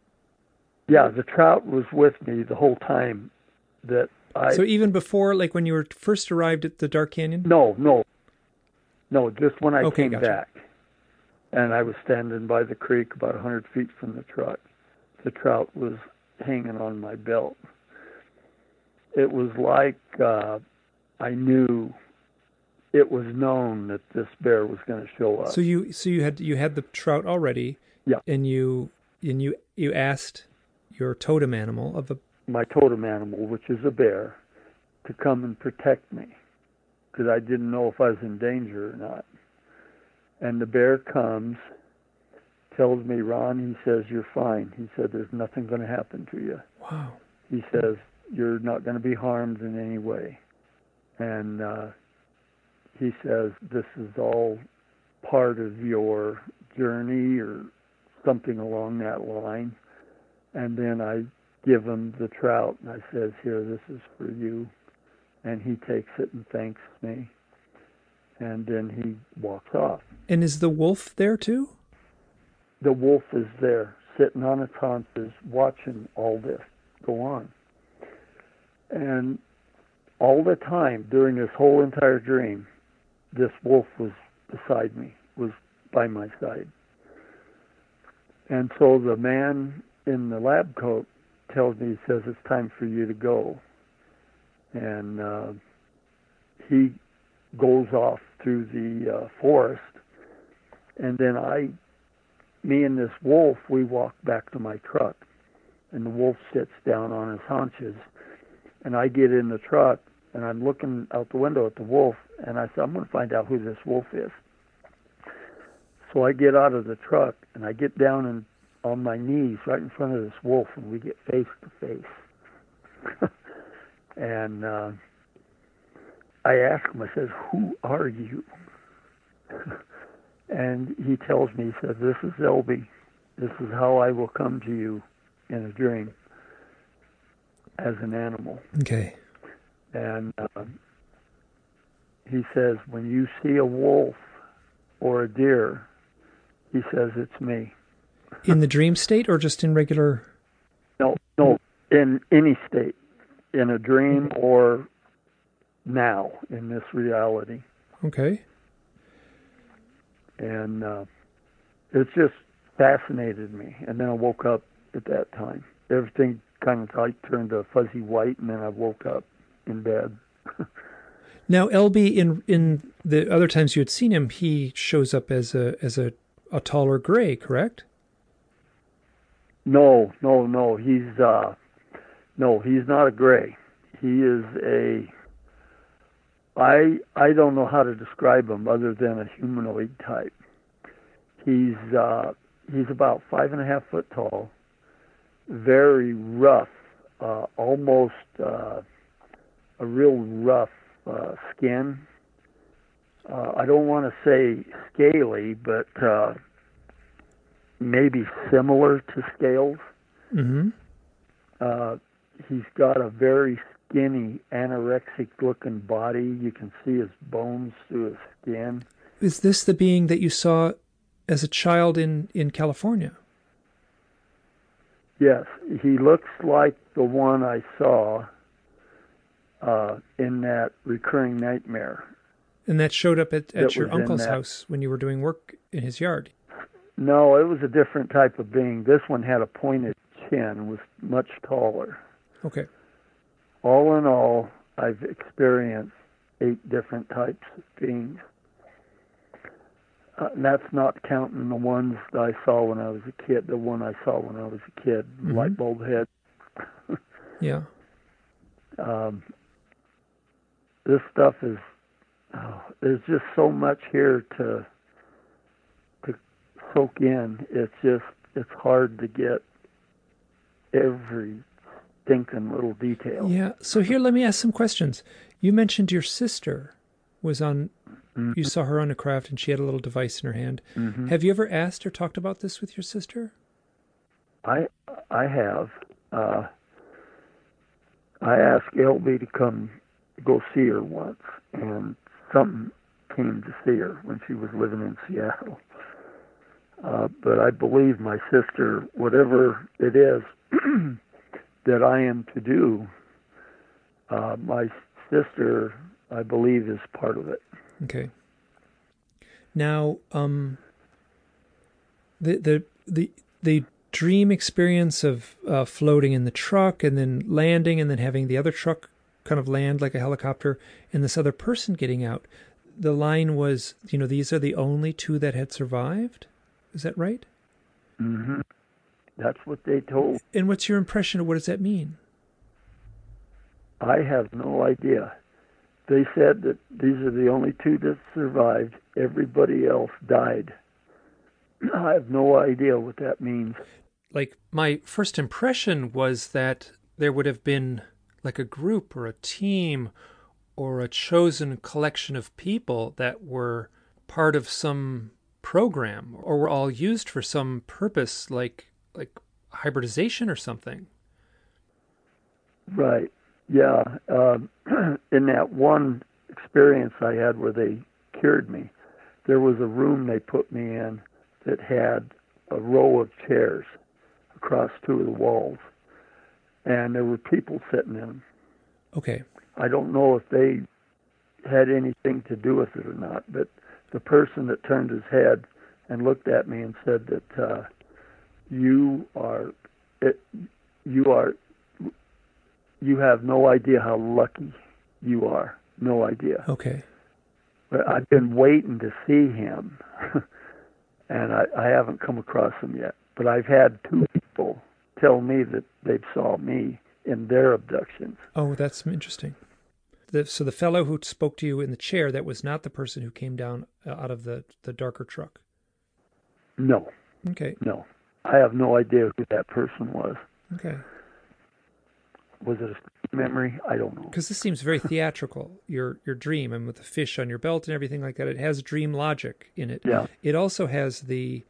Yeah, the trout was with me the whole time that I. So even before, like when you were first arrived at the Dark Canyon? No, no, no. Just when I okay, came gotcha. back, and I was standing by the creek about a hundred feet from the truck, the trout was hanging on my belt. It was like uh, I knew it was known that this bear was going to show up. So you so you had you had the trout already. Yeah. And you and you you asked your totem animal of a my totem animal, which is a bear, to come and protect me because I didn't know if I was in danger or not. And the bear comes, tells me, Ron, he says, you're fine. He said, there's nothing going to happen to you. Wow. He says, you're not going to be harmed in any way. And uh, he says, this is all part of your journey or something along that line. And then I give him the trout and I says, here, this is for you. And he takes it and thanks me. And then he walks off. And is the wolf there too? The wolf is there, sitting on its haunches, watching all this go on. And all the time during this whole entire dream, this wolf was beside me, was by my side. And so the man in the lab coat tells me, he says, it's time for you to go. And uh, he goes off through the uh, forest. And then I, me and this wolf, we walk back to my truck. And the wolf sits down on his haunches. And I get in the truck and I'm looking out the window at the wolf. And I said, I'm going to find out who this wolf is. So I get out of the truck and I get down and on my knees right in front of this wolf and we get face to face. and uh, I ask him, I says, Who are you? and he tells me, he says, This is Elby. This is how I will come to you in a dream as an animal. Okay. And uh, he says, When you see a wolf or a deer, he says, It's me. In the dream state or just in regular? No, no, in any state, in a dream or now in this reality. Okay. And uh, it's just fascinated me. And then I woke up at that time. Everything kind of like turned to fuzzy white, and then I woke up in bed. now, LB, in in the other times you had seen him, he shows up as a as a, a taller gray, correct? No, no, no. He's uh no, he's not a gray. He is a I I don't know how to describe him other than a humanoid type. He's uh he's about five and a half foot tall, very rough, uh almost uh a real rough uh skin. Uh I don't want to say scaly, but uh maybe similar to scales. Mm-hmm. Uh, he's got a very skinny, anorexic looking body. You can see his bones through his skin. is this the being that you saw as a child in, in California? Yes, he looks like the one I saw uh, in that recurring nightmare. And that showed up at, at your uncle's house when you were doing work in his yard. No, it was a different type of being. This one had a pointed chin, was much taller. Okay. All in all, I've experienced eight different types of beings. Uh, that's not counting the ones that I saw when I was a kid. The one I saw when I was a kid, mm-hmm. light bulb head. yeah. Um, this stuff is. Oh, there's just so much here to to soak in. It's just it's hard to get every stinking little detail. Yeah. So here, let me ask some questions. You mentioned your sister was on. Mm-hmm. You saw her on a craft, and she had a little device in her hand. Mm-hmm. Have you ever asked or talked about this with your sister? I I have. Uh, I asked LB to come go see her once, and something came to see her when she was living in Seattle. Uh, but I believe my sister, whatever it is that I am to do, uh, my sister, I believe, is part of it. Okay. Now, um, the the the the dream experience of uh, floating in the truck and then landing and then having the other truck kind of land like a helicopter and this other person getting out. The line was, you know, these are the only two that had survived. Is that right? Mm-hmm. That's what they told. And what's your impression of what does that mean? I have no idea. They said that these are the only two that survived. Everybody else died. I have no idea what that means. Like, my first impression was that there would have been like a group or a team or a chosen collection of people that were part of some program or were all used for some purpose like like hybridization or something right yeah um, in that one experience i had where they cured me there was a room they put me in that had a row of chairs across two of the walls and there were people sitting in them. Okay. I don't know if they had anything to do with it or not, but the person that turned his head and looked at me and said that uh, you are it, you are you have no idea how lucky you are. No idea. Okay. But I've been waiting to see him, and I, I haven't come across him yet. But I've had two people tell me that they saw me in their abductions. Oh, that's interesting. The, so the fellow who spoke to you in the chair, that was not the person who came down uh, out of the, the darker truck? No. Okay. No. I have no idea who that person was. Okay. Was it a memory? I don't know. Because this seems very theatrical. Your your dream, and with the fish on your belt and everything like that, it has dream logic in it. Yeah. It also has the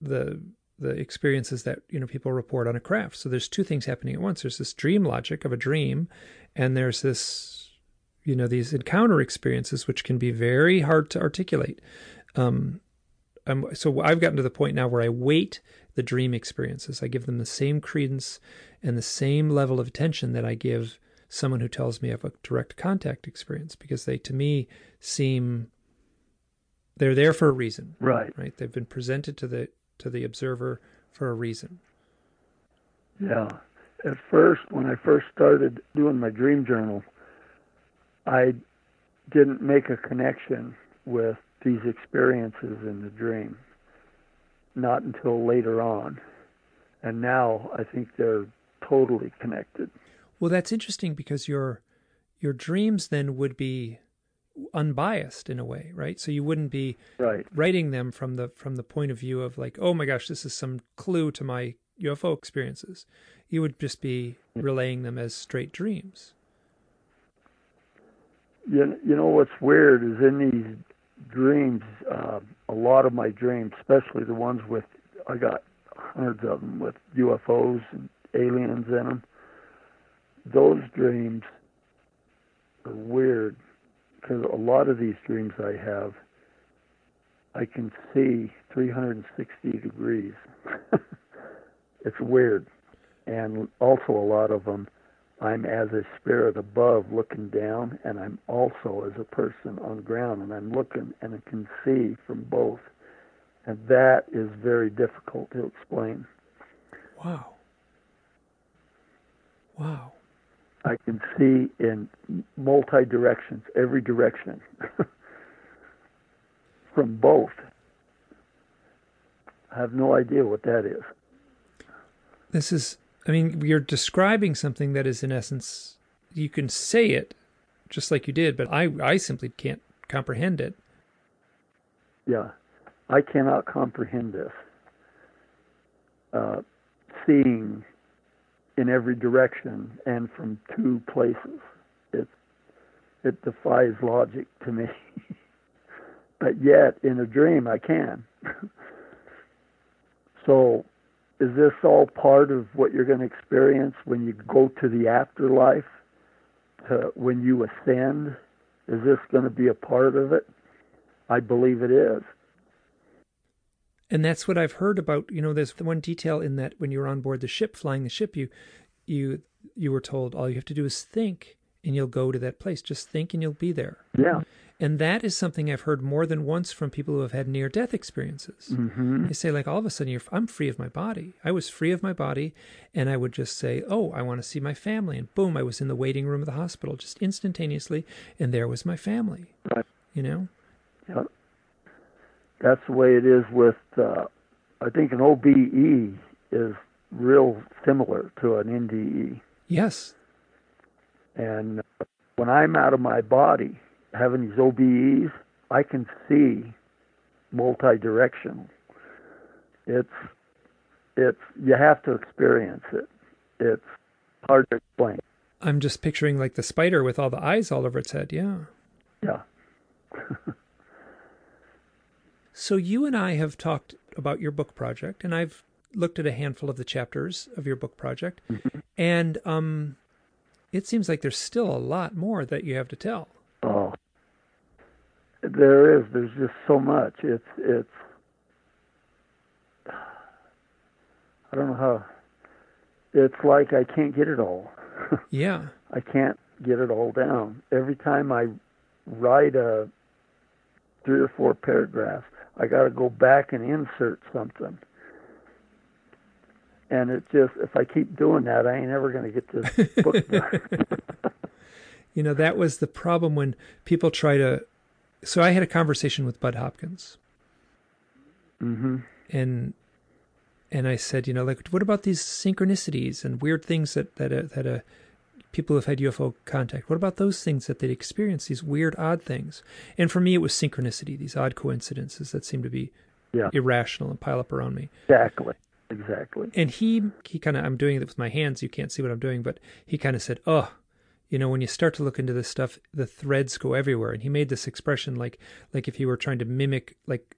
the the experiences that you know people report on a craft. So there's two things happening at once. There's this dream logic of a dream, and there's this you know these encounter experiences which can be very hard to articulate. Um, I'm, so I've gotten to the point now where I weight the dream experiences. I give them the same credence and the same level of attention that I give someone who tells me of a direct contact experience because they to me seem they're there for a reason. Right. Right. They've been presented to the to the observer for a reason. Yeah. At first, when I first started doing my dream journal, I didn't make a connection with these experiences in the dream. Not until later on. And now I think they're totally connected. Well, that's interesting because your your dreams then would be unbiased in a way, right? So you wouldn't be right. writing them from the from the point of view of like, oh my gosh, this is some clue to my UFO experiences. You would just be relaying them as straight dreams. You, you know what's weird is in these dreams, uh, a lot of my dreams, especially the ones with, I got hundreds of them with UFOs and aliens in them. Those dreams are weird because a lot of these dreams I have I can see 360 degrees. it's weird. And also a lot of them, I'm as a spirit above looking down, and I'm also as a person on ground, and I'm looking and I can see from both. And that is very difficult to explain. Wow. Wow. I can see in multi directions, every direction, from both. I have no idea what that is. This is, I mean, you're describing something that is, in essence, you can say it just like you did, but I, I simply can't comprehend it. Yeah, I cannot comprehend this. Uh, seeing in every direction and from two places. It it defies logic to me. but yet in a dream I can. so is this all part of what you're going to experience when you go to the afterlife? To, when you ascend? Is this going to be a part of it? I believe it is. And that's what I've heard about. You know, there's one detail in that when you were on board the ship, flying the ship, you, you, you were told all you have to do is think, and you'll go to that place. Just think, and you'll be there. Yeah. And that is something I've heard more than once from people who have had near death experiences. Mm-hmm. They say, like, all of a sudden, you're, I'm free of my body. I was free of my body. And I would just say, oh, I want to see my family. And boom, I was in the waiting room of the hospital just instantaneously. And there was my family. Right. You know? Yeah that's the way it is with uh, I think an OBE is real similar to an NDE. Yes. And uh, when I'm out of my body having these OBEs, I can see multi-directional. It's it's you have to experience it. It's hard to explain. I'm just picturing like the spider with all the eyes all over its head. Yeah. Yeah. So you and I have talked about your book project, and I've looked at a handful of the chapters of your book project, mm-hmm. and um, it seems like there's still a lot more that you have to tell. There is. There's just so much. It's it's. I don't know how. It's like I can't get it all. yeah. I can't get it all down. Every time I write a three or four paragraphs, I got to go back and insert something. And it just, if I keep doing that, I ain't ever going to get this book done. you know, that was the problem when people try to. So I had a conversation with Bud Hopkins. Mm-hmm. And and I said, you know, like, what about these synchronicities and weird things that that a, that a people who've had UFO contact? What about those things that they'd experienced, these weird, odd things? And for me, it was synchronicity, these odd coincidences that seem to be yeah. irrational and pile up around me. Exactly. Exactly. And he, he kind of, I'm doing it with my hands. You can't see what I'm doing, but he kind of said, oh, you know, when you start to look into this stuff, the threads go everywhere. And he made this expression like, like if you were trying to mimic, like,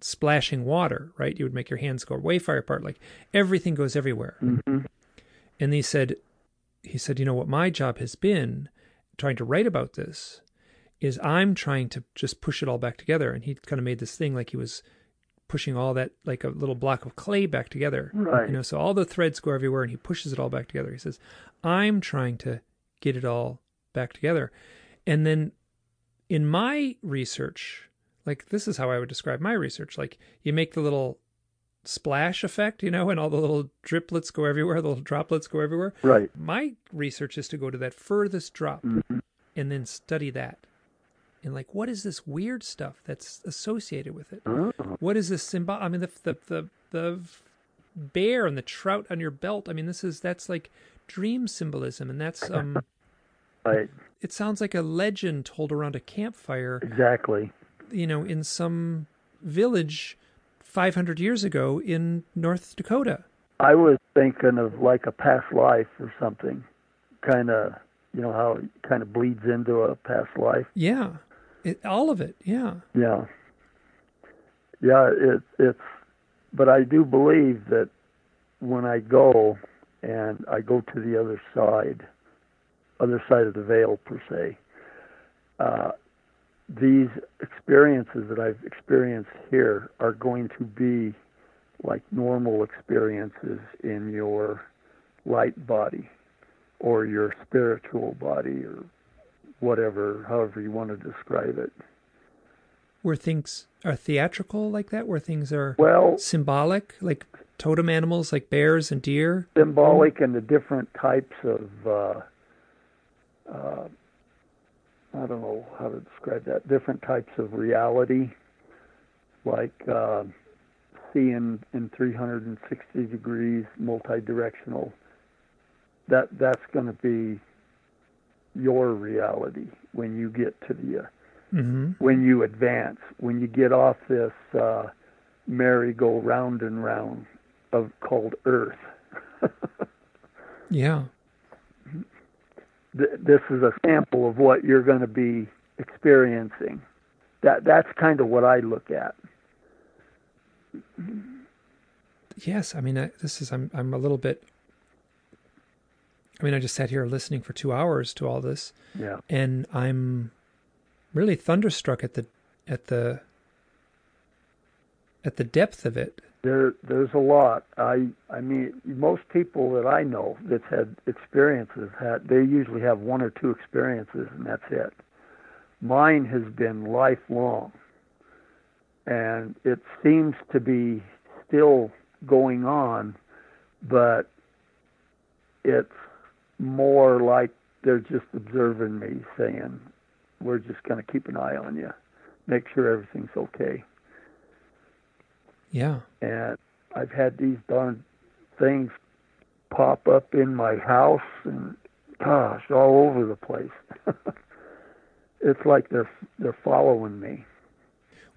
splashing water, right? You would make your hands go way far apart. Like everything goes everywhere. Mm-hmm. And he said, he said, you know what my job has been trying to write about this is I'm trying to just push it all back together. And he kind of made this thing like he was pushing all that like a little block of clay back together. Right. You know, so all the threads go everywhere and he pushes it all back together. He says, I'm trying to get it all back together. And then in my research, like this is how I would describe my research. Like you make the little splash effect, you know, and all the little driplets go everywhere, the little droplets go everywhere. Right. My research is to go to that furthest drop mm-hmm. and then study that. And like, what is this weird stuff that's associated with it? Oh. What is this symbol? I mean, the, the the the bear and the trout on your belt. I mean, this is that's like dream symbolism, and that's um. Right. It sounds like a legend told around a campfire. Exactly. You know, in some village 500 years ago in North Dakota. I was thinking of like a past life or something, kind of, you know, how it kind of bleeds into a past life. Yeah, it, all of it. Yeah. Yeah. Yeah, it, it's, but I do believe that when I go and I go to the other side, other side of the veil per se, uh, these experiences that I've experienced here are going to be like normal experiences in your light body or your spiritual body or whatever, however you want to describe it. Where things are theatrical like that, where things are well symbolic, like totem animals like bears and deer? Symbolic and the different types of, uh, uh, I don't know how to describe that, different types of reality, like uh, seeing in 360 degrees, multi-directional. That that's going to be your reality when you get to the uh, mm-hmm. when you advance, when you get off this uh, merry-go round and round of called Earth. yeah. This is a sample of what you're going to be experiencing. That that's kind of what I look at. Yes, I mean I, this is I'm I'm a little bit. I mean, I just sat here listening for two hours to all this, yeah, and I'm really thunderstruck at the at the at the depth of it. There, there's a lot. I, I mean, most people that I know that's had experiences had they usually have one or two experiences and that's it. Mine has been lifelong, and it seems to be still going on, but it's more like they're just observing me, saying, "We're just going to keep an eye on you, make sure everything's okay." Yeah. And I've had these darn things pop up in my house and gosh, all over the place. it's like they're they're following me.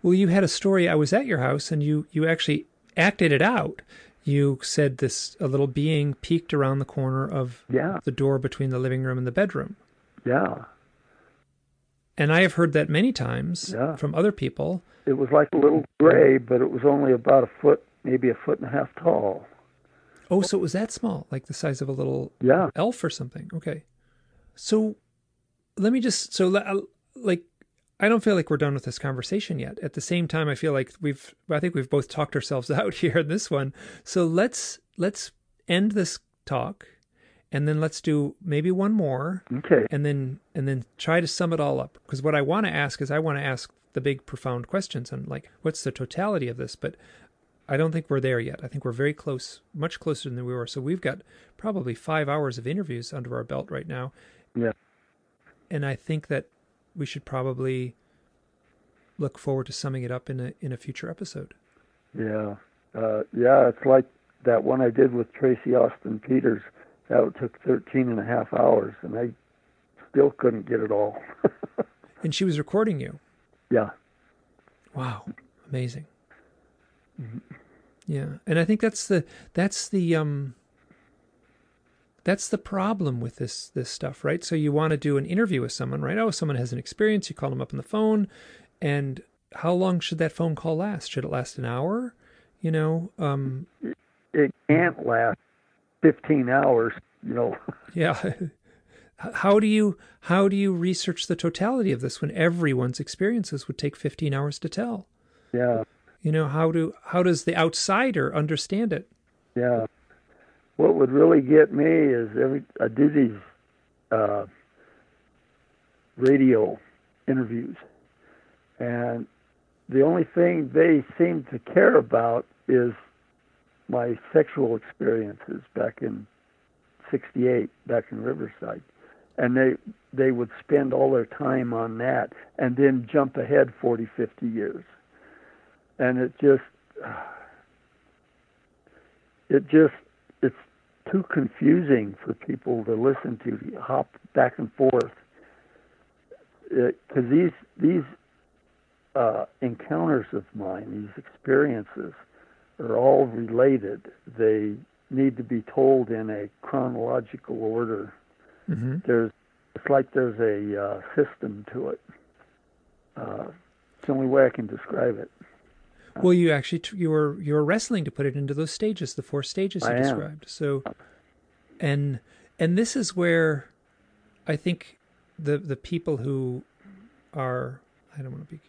Well, you had a story. I was at your house, and you you actually acted it out. You said this a little being peeked around the corner of yeah. the door between the living room and the bedroom. Yeah. And I have heard that many times yeah. from other people. It was like a little gray, but it was only about a foot, maybe a foot and a half tall. Oh, so it was that small, like the size of a little yeah. elf or something. Okay. So let me just, so uh, like, I don't feel like we're done with this conversation yet. At the same time, I feel like we've, I think we've both talked ourselves out here in this one. So let's, let's end this talk and then let's do maybe one more. Okay. And then and then try to sum it all up because what I want to ask is I want to ask the big profound questions and like what's the totality of this, but I don't think we're there yet. I think we're very close, much closer than we were. So we've got probably 5 hours of interviews under our belt right now. Yeah. And I think that we should probably look forward to summing it up in a in a future episode. Yeah. Uh, yeah, it's like that one I did with Tracy Austin Peters that took 13 and a half hours and I still couldn't get it all. and she was recording you. Yeah. Wow. Amazing. Mm-hmm. Yeah. And I think that's the that's the um that's the problem with this this stuff, right? So you want to do an interview with someone, right? Oh, someone has an experience, you call them up on the phone and how long should that phone call last? Should it last an hour? You know, um it can't last 15 hours, you know. yeah. How do you how do you research the totality of this when everyone's experiences would take 15 hours to tell? Yeah. You know, how do how does the outsider understand it? Yeah. What would really get me is every I do these uh, radio interviews, and the only thing they seem to care about is my sexual experiences back in 68 back in Riverside and they they would spend all their time on that and then jump ahead 40 50 years and it just it just it's too confusing for people to listen to hop back and forth because these these uh, encounters of mine these experiences are all related. They need to be told in a chronological order. Mm-hmm. There's it's like there's a uh, system to it. Uh, it's the only way I can describe it. Well, you actually you were you were wrestling to put it into those stages, the four stages you I described. Am. So, and and this is where I think the the people who are I don't want to be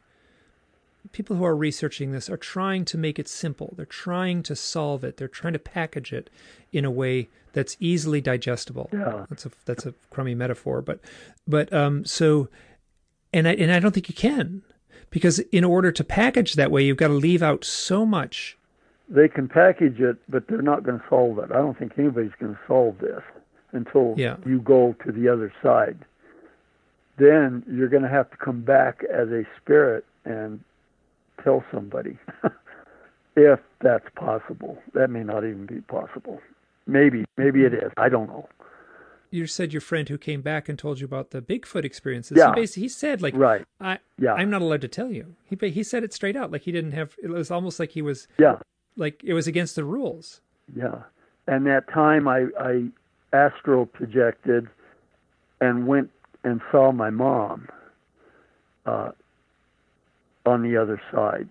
people who are researching this are trying to make it simple. They're trying to solve it. They're trying to package it in a way that's easily digestible. Yeah. That's a that's a crummy metaphor, but but um so and I and I don't think you can because in order to package that way you've got to leave out so much. They can package it, but they're not going to solve it. I don't think anybody's going to solve this until yeah. you go to the other side. Then you're going to have to come back as a spirit and tell somebody if that's possible. That may not even be possible. Maybe, maybe it is. I don't know. You said your friend who came back and told you about the Bigfoot experiences. Yeah. He basically he said like, right. I, yeah. I'm not allowed to tell you. He he said it straight out. Like he didn't have. It was almost like he was. Yeah. Like it was against the rules. Yeah. And that time I I astral projected and went and saw my mom. Uh, on the other side.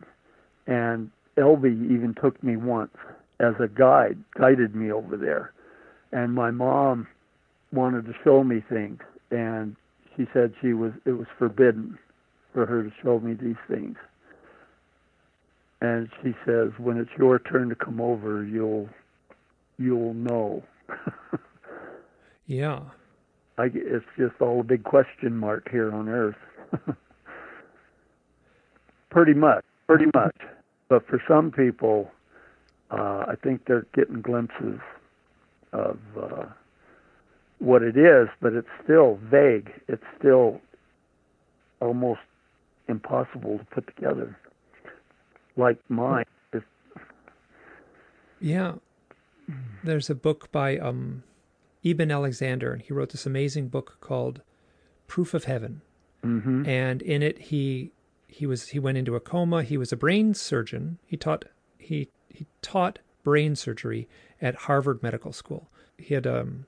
And Elby even took me once as a guide, guided me over there. And my mom wanted to show me things, and she said she was it was forbidden for her to show me these things. And she says, when it's your turn to come over, you'll you'll know. yeah. I, it's just all a big question mark here on Earth. Pretty much, pretty much. But for some people, uh, I think they're getting glimpses of uh, what it is, but it's still vague. It's still almost impossible to put together. Like mine. It's... Yeah. There's a book by um, Eben Alexander, and he wrote this amazing book called Proof of Heaven. Mm-hmm. And in it, he he was he went into a coma. He was a brain surgeon. He taught he he taught brain surgery at Harvard Medical School. He had um,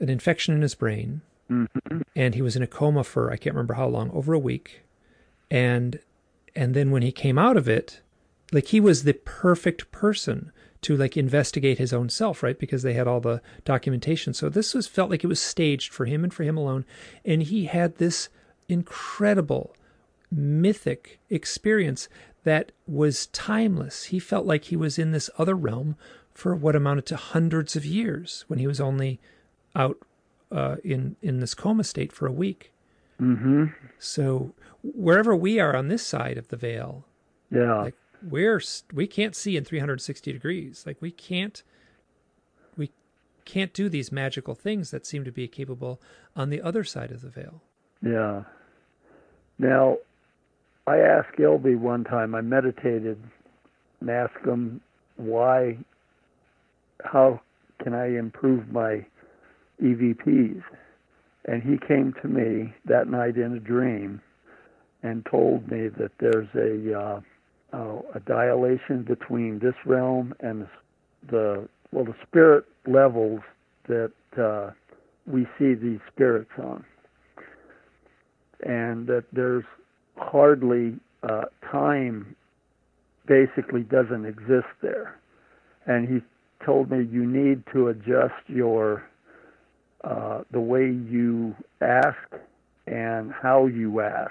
an infection in his brain, mm-hmm. and he was in a coma for I can't remember how long, over a week. And and then when he came out of it, like he was the perfect person to like investigate his own self, right? Because they had all the documentation. So this was felt like it was staged for him and for him alone. And he had this incredible mythic experience that was timeless. He felt like he was in this other realm for what amounted to hundreds of years when he was only out uh, in in this coma state for a week. Mm-hmm. So wherever we are on this side of the veil, yeah, like we're we can't see in 360 degrees. Like we can't we can't do these magical things that seem to be capable on the other side of the veil. Yeah. Now, I asked Elby one time, I meditated and asked him why, how can I improve my EVPs? And he came to me that night in a dream and told me that there's a uh, uh, a dilation between this realm and the well the spirit levels that uh, we see these spirits on, and that there's hardly uh, time basically doesn't exist there. And he told me you need to adjust your uh, the way you ask and how you ask,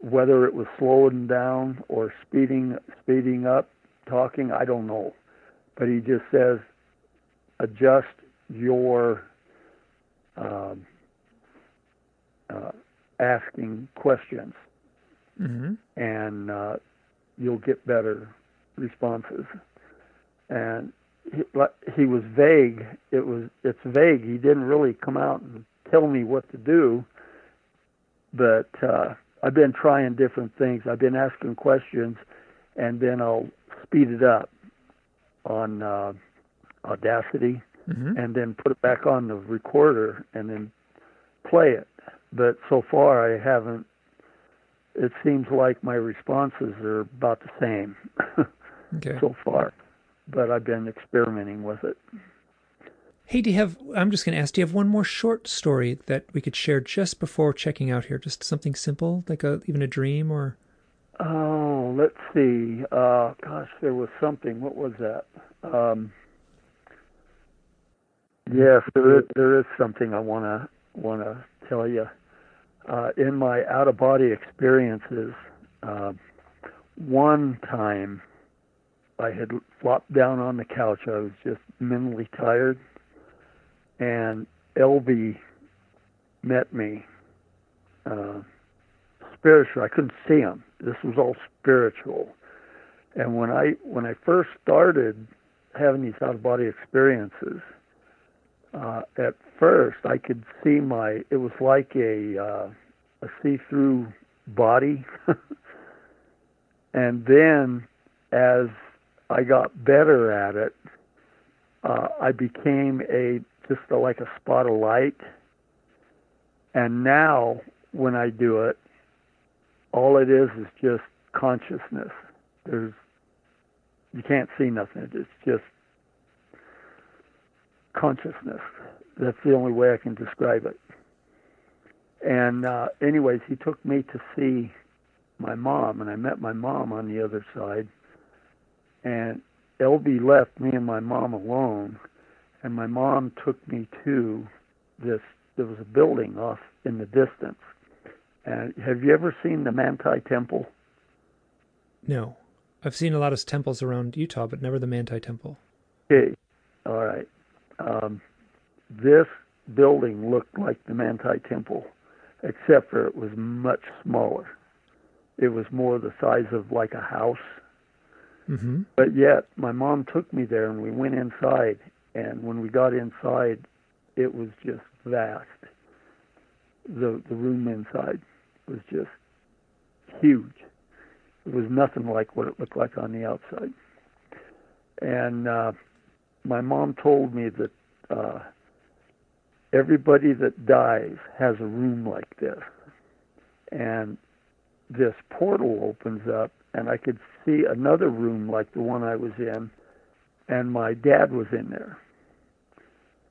whether it was slowing down or speeding speeding up, talking. I don't know, but he just says adjust your um, uh, asking questions, mm-hmm. and uh, you'll get better responses. And he, he was vague. It was it's vague. He didn't really come out and tell me what to do. But uh, I've been trying different things. I've been asking questions, and then I'll speed it up on uh, Audacity, mm-hmm. and then put it back on the recorder, and then play it. But so far, I haven't. It seems like my responses are about the same okay. so far but I've been experimenting with it. Hey, do you have? I'm just going to ask. Do you have one more short story that we could share just before checking out here? Just something simple, like a even a dream, or? Oh, let's see. Uh, gosh, there was something. What was that? Um, yes, there is, there is something I want to want to tell you. Uh, in my out of body experiences, uh, one time I had flopped down on the couch. I was just mentally tired, and LB met me. Uh, spiritual. I couldn't see him. This was all spiritual. And when I when I first started having these out of body experiences, uh, at first I could see my. It was like a uh, a see through body. and then as I got better at it, uh, I became a just a, like a spot of light. And now when I do it, all it is is just consciousness. There's you can't see nothing. It's just consciousness. That's the only way I can describe it. And uh, anyways, he took me to see my mom, and I met my mom on the other side. And LB left me and my mom alone, and my mom took me to this. There was a building off in the distance. And have you ever seen the Manti Temple? No, I've seen a lot of temples around Utah, but never the Manti Temple. Okay, all right. Um, this building looked like the Manti Temple, except for it was much smaller. It was more the size of like a house. Mm-hmm. But yet, my mom took me there, and we went inside. And when we got inside, it was just vast. The the room inside was just huge. It was nothing like what it looked like on the outside. And uh, my mom told me that uh, everybody that dies has a room like this. And this portal opens up, and I could see another room like the one I was in, and my dad was in there.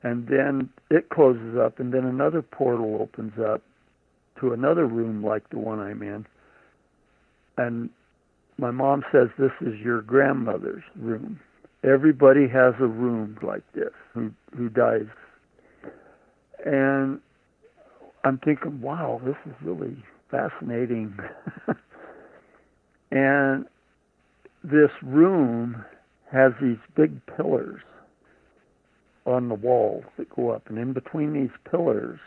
And then it closes up, and then another portal opens up to another room like the one I'm in. And my mom says this is your grandmother's room. Everybody has a room like this who who dies. And I'm thinking, wow, this is really fascinating. and this room has these big pillars on the walls that go up, and in between these pillars,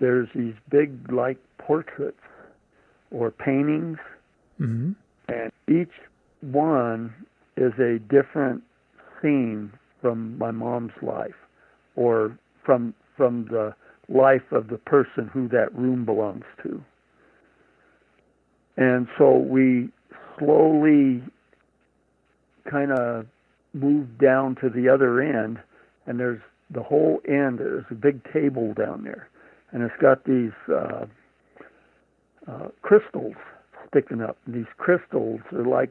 there's these big, like portraits or paintings, mm-hmm. and each one is a different scene from my mom's life, or from from the life of the person who that room belongs to. And so we slowly kind of moved down to the other end, and there's the whole end. There's a big table down there, and it's got these uh, uh, crystals sticking up. And these crystals are like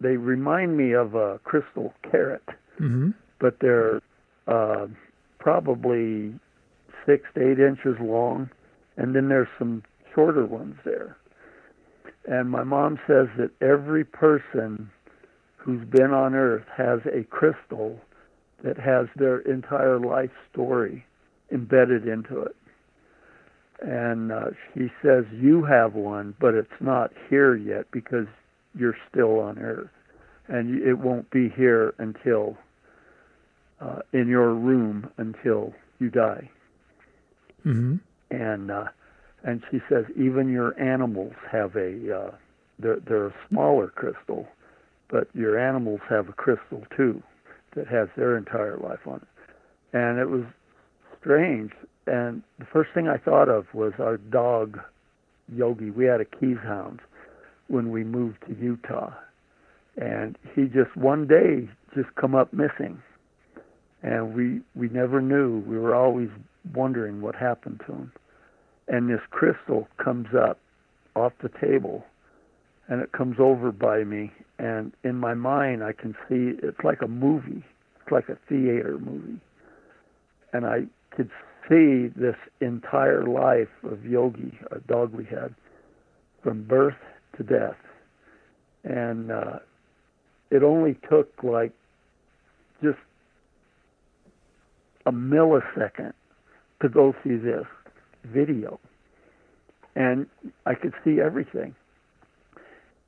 they remind me of a crystal carrot, mm-hmm. but they're uh, probably six to eight inches long, and then there's some shorter ones there. And my mom says that every person who's been on Earth has a crystal that has their entire life story embedded into it. And uh, she says, You have one, but it's not here yet because you're still on Earth. And it won't be here until, uh, in your room until you die. Mm-hmm. And uh, and she says even your animals have a uh, they're they're a smaller crystal, but your animals have a crystal too that has their entire life on it. And it was strange. And the first thing I thought of was our dog, Yogi. We had a Keeshond when we moved to Utah, and he just one day just come up missing, and we we never knew. We were always wondering what happened to him. And this crystal comes up off the table, and it comes over by me, and in my mind I can see it's like a movie. It's like a theater movie, and I could see this entire life of Yogi, a dog we had, from birth to death. And uh, it only took like just a millisecond to go through this video. and I could see everything.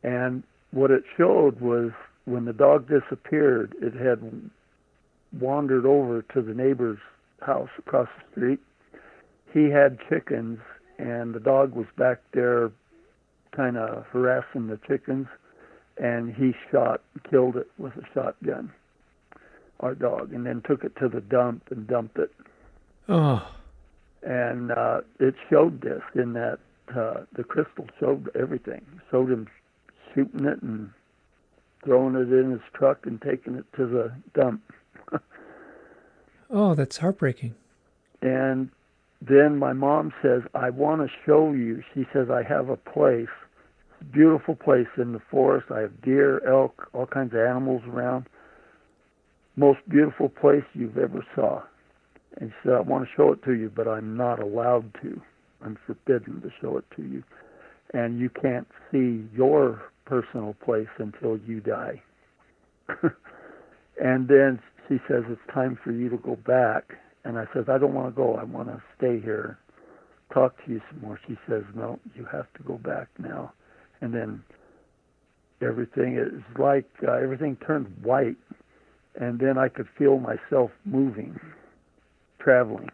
And what it showed was when the dog disappeared, it had wandered over to the neighbor's house across the street. He had chickens, and the dog was back there kind of harassing the chickens, and he shot, killed it with a shotgun, our dog, and then took it to the dump and dumped it. Oh. And uh, it showed this in that uh, the crystal showed everything. Showed him shooting it and throwing it in his truck and taking it to the dump. oh, that's heartbreaking. And then my mom says, I want to show you. She says, I have a place, beautiful place in the forest. I have deer, elk, all kinds of animals around. Most beautiful place you've ever saw. And she said, I want to show it to you, but I'm not allowed to. I'm forbidden to show it to you. And you can't see your personal place until you die. and then she says, It's time for you to go back. And I says, I don't want to go. I want to stay here, talk to you some more. She says, No, you have to go back now. And then everything is like uh, everything turned white. And then I could feel myself moving, traveling.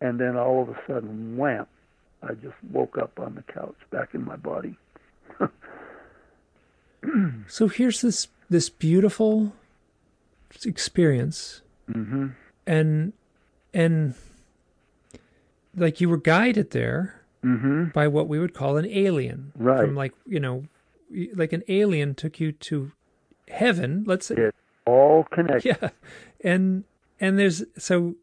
And then all of a sudden, wham, I just woke up on the couch, back in my body. so here's this this beautiful experience, mm-hmm. and and like you were guided there mm-hmm. by what we would call an alien, right? From like you know, like an alien took you to heaven. Let's say it's all connected. Yeah, and and there's so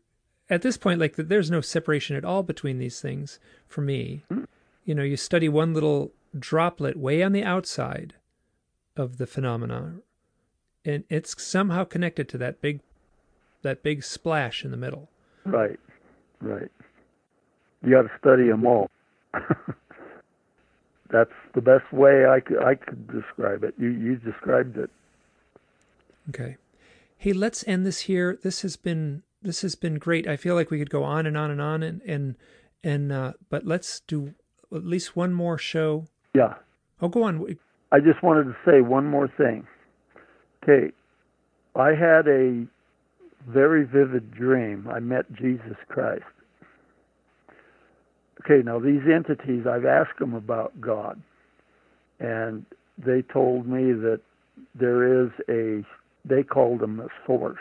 at this point like there's no separation at all between these things for me. Mm. You know, you study one little droplet way on the outside of the phenomena and it's somehow connected to that big that big splash in the middle right right. You got to study them all. That's the best way i could i could describe it. You you described it. Okay. Hey let's end this here. This has been this has been great. I feel like we could go on and on and on and and and uh but let's do at least one more show. Yeah. Oh go on. I just wanted to say one more thing. Okay, I had a very vivid dream. I met Jesus Christ. Okay, now these entities, I've asked them about God, and they told me that there is a, they called them a source.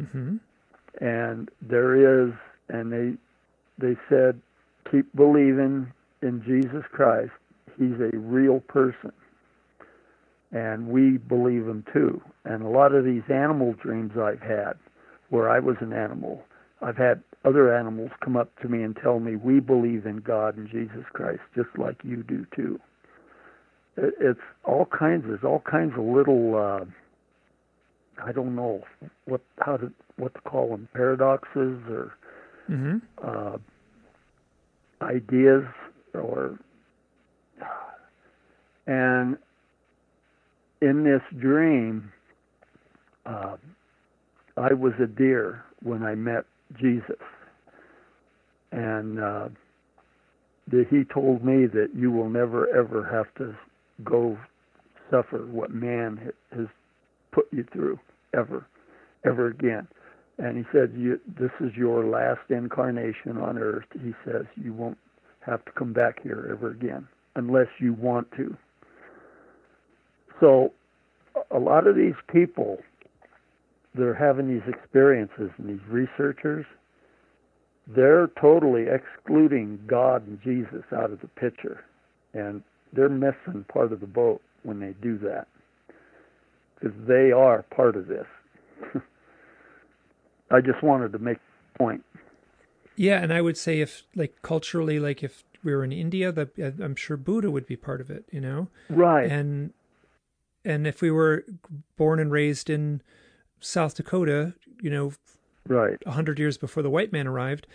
Mm-hmm. And there is, and they, they said, keep believing in Jesus Christ he's a real person. And we believe them too. And a lot of these animal dreams I've had, where I was an animal, I've had other animals come up to me and tell me, We believe in God and Jesus Christ, just like you do too. It's all kinds, there's all kinds of little, uh, I don't know what how to what to call them paradoxes or mm-hmm. uh, ideas or and in this dream, uh, I was a deer when I met Jesus. And uh, he told me that you will never, ever have to go suffer what man has put you through, ever, ever again. And he said, This is your last incarnation on earth. He says, You won't have to come back here ever again unless you want to. So, a lot of these people, they're having these experiences, and these researchers, they're totally excluding God and Jesus out of the picture. And they're missing part of the boat when they do that. Because they are part of this. I just wanted to make a point. Yeah, and I would say if, like, culturally, like if we were in India, that I'm sure Buddha would be part of it, you know? Right. And and if we were born and raised in South Dakota, you know, right, a hundred years before the white man arrived,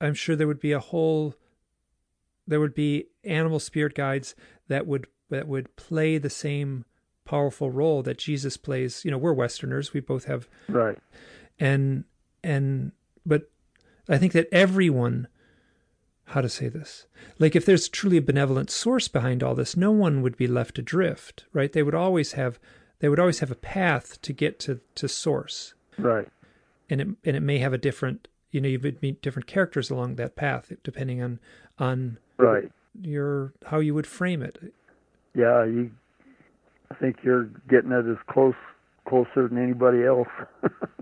I'm sure there would be a whole, there would be animal spirit guides that would that would play the same powerful role that Jesus plays. You know, we're Westerners; we both have right, and and but I think that everyone how to say this? Like if there's truly a benevolent source behind all this no one would be left adrift right? They would always have they would always have a path to get to to source. Right. And it and it may have a different you know you would meet different characters along that path depending on on right. your how you would frame it. Yeah you i think you're getting it as close closer than anybody else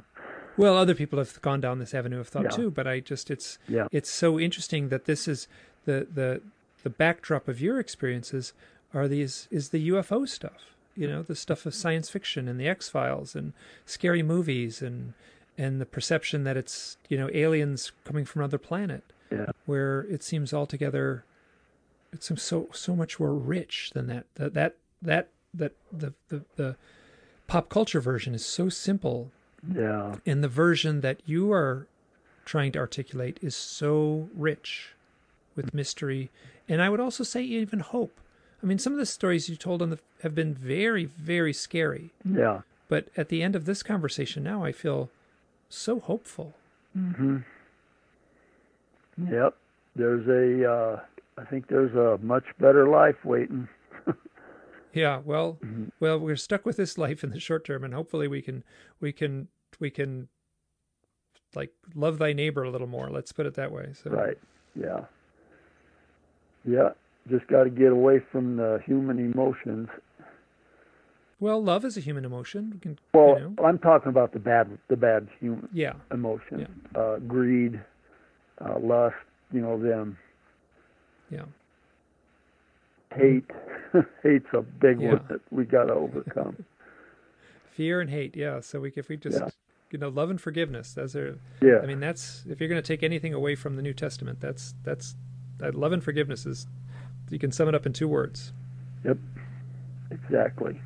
Well, other people have gone down this avenue of thought Yeah. too, but I just it's Yeah. it's so interesting that this is the the the backdrop of your experiences are these is the UFO stuff. You know, the stuff of science fiction and the X Files and scary movies and and the perception that it's you know aliens coming from another planet, yeah where it seems altogether it seems so so much more rich than that. That that that that the the, the pop culture version is so simple yeah. And the version that you are trying to articulate is so rich with mystery and i would also say even hope. I mean some of the stories you told on the have been very very scary. Yeah. But at the end of this conversation now i feel so hopeful. Mm-hmm. yep. There's a uh i think there's a much better life waiting yeah well Mhm. well we're stuck with this life in the short term and hopefully we can we can we can like love thy neighbor a little more let's put it that way so Right. Yeah. Yeah. Just got to get away from the human emotions. well love is a human emotion we can Well, you know I'm talking about the bad, the bad human yeah emotion, uh, greed, uh, lust. You know, them yeah hate. Hate's a big Yeah. one that we got to overcome. fear and hate yeah so we if we just Yeah. you know love and forgiveness those are Yeah. i mean that's if you're going to take anything away from the new testament that's that's that love and forgiveness is you can sum it up in two words Yep. Exactly.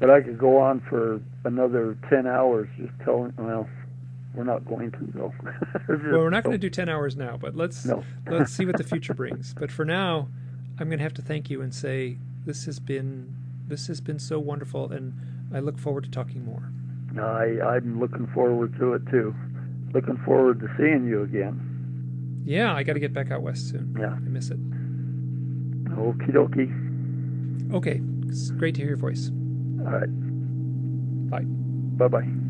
But I could go on for another ten hours just telling. Well, we're not going to though. well we're not going to do 10 hours now but let's No. let's see what the future brings but for now i'm going to have to thank you and say this has been this has been so wonderful and i look forward to talking more I, I'm looking forward to it too. Looking forward to seeing you again. yeah i got to get back out west soon Yeah. i miss it Okie dokie. okay it's great to hear your voice All right. bye Bye bye.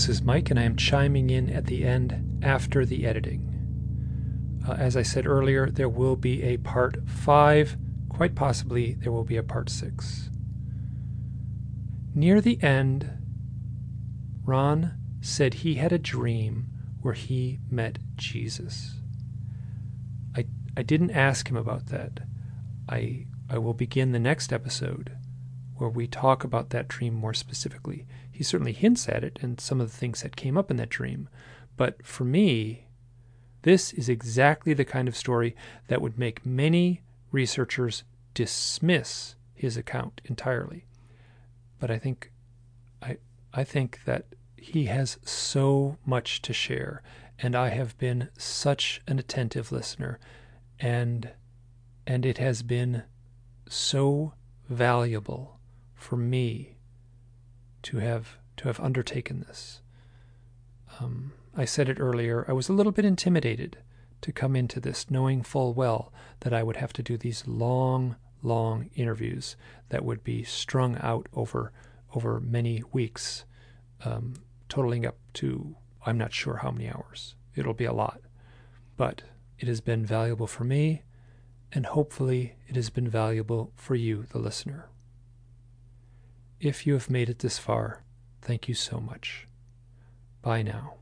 This is Mike, and I am chiming in at the end after the editing. Uh, as I said earlier, there will be a part five. Quite possibly, there will be a part six. Near the end, Ron said he had a dream where he met Jesus. I, I didn't ask him about that. I, I will begin the next episode where we talk about that dream more specifically. He certainly hints at it and some of the things that came up in that dream. But for me, this is exactly the kind of story that would make many researchers dismiss his account entirely. But I think I I think that he has so much to share and I have been such an attentive listener and and it has been so valuable for me to have to have undertaken this. Um, I said it earlier. I was a little bit intimidated to come into this, knowing full well that I would have to do these long, long interviews that would be strung out over over many weeks, um, totaling up to I'm not sure how many hours. It'll be a lot, but it has been valuable for me, and hopefully it has been valuable for you, the listener. If you have made it this far, thank you so much. Bye now.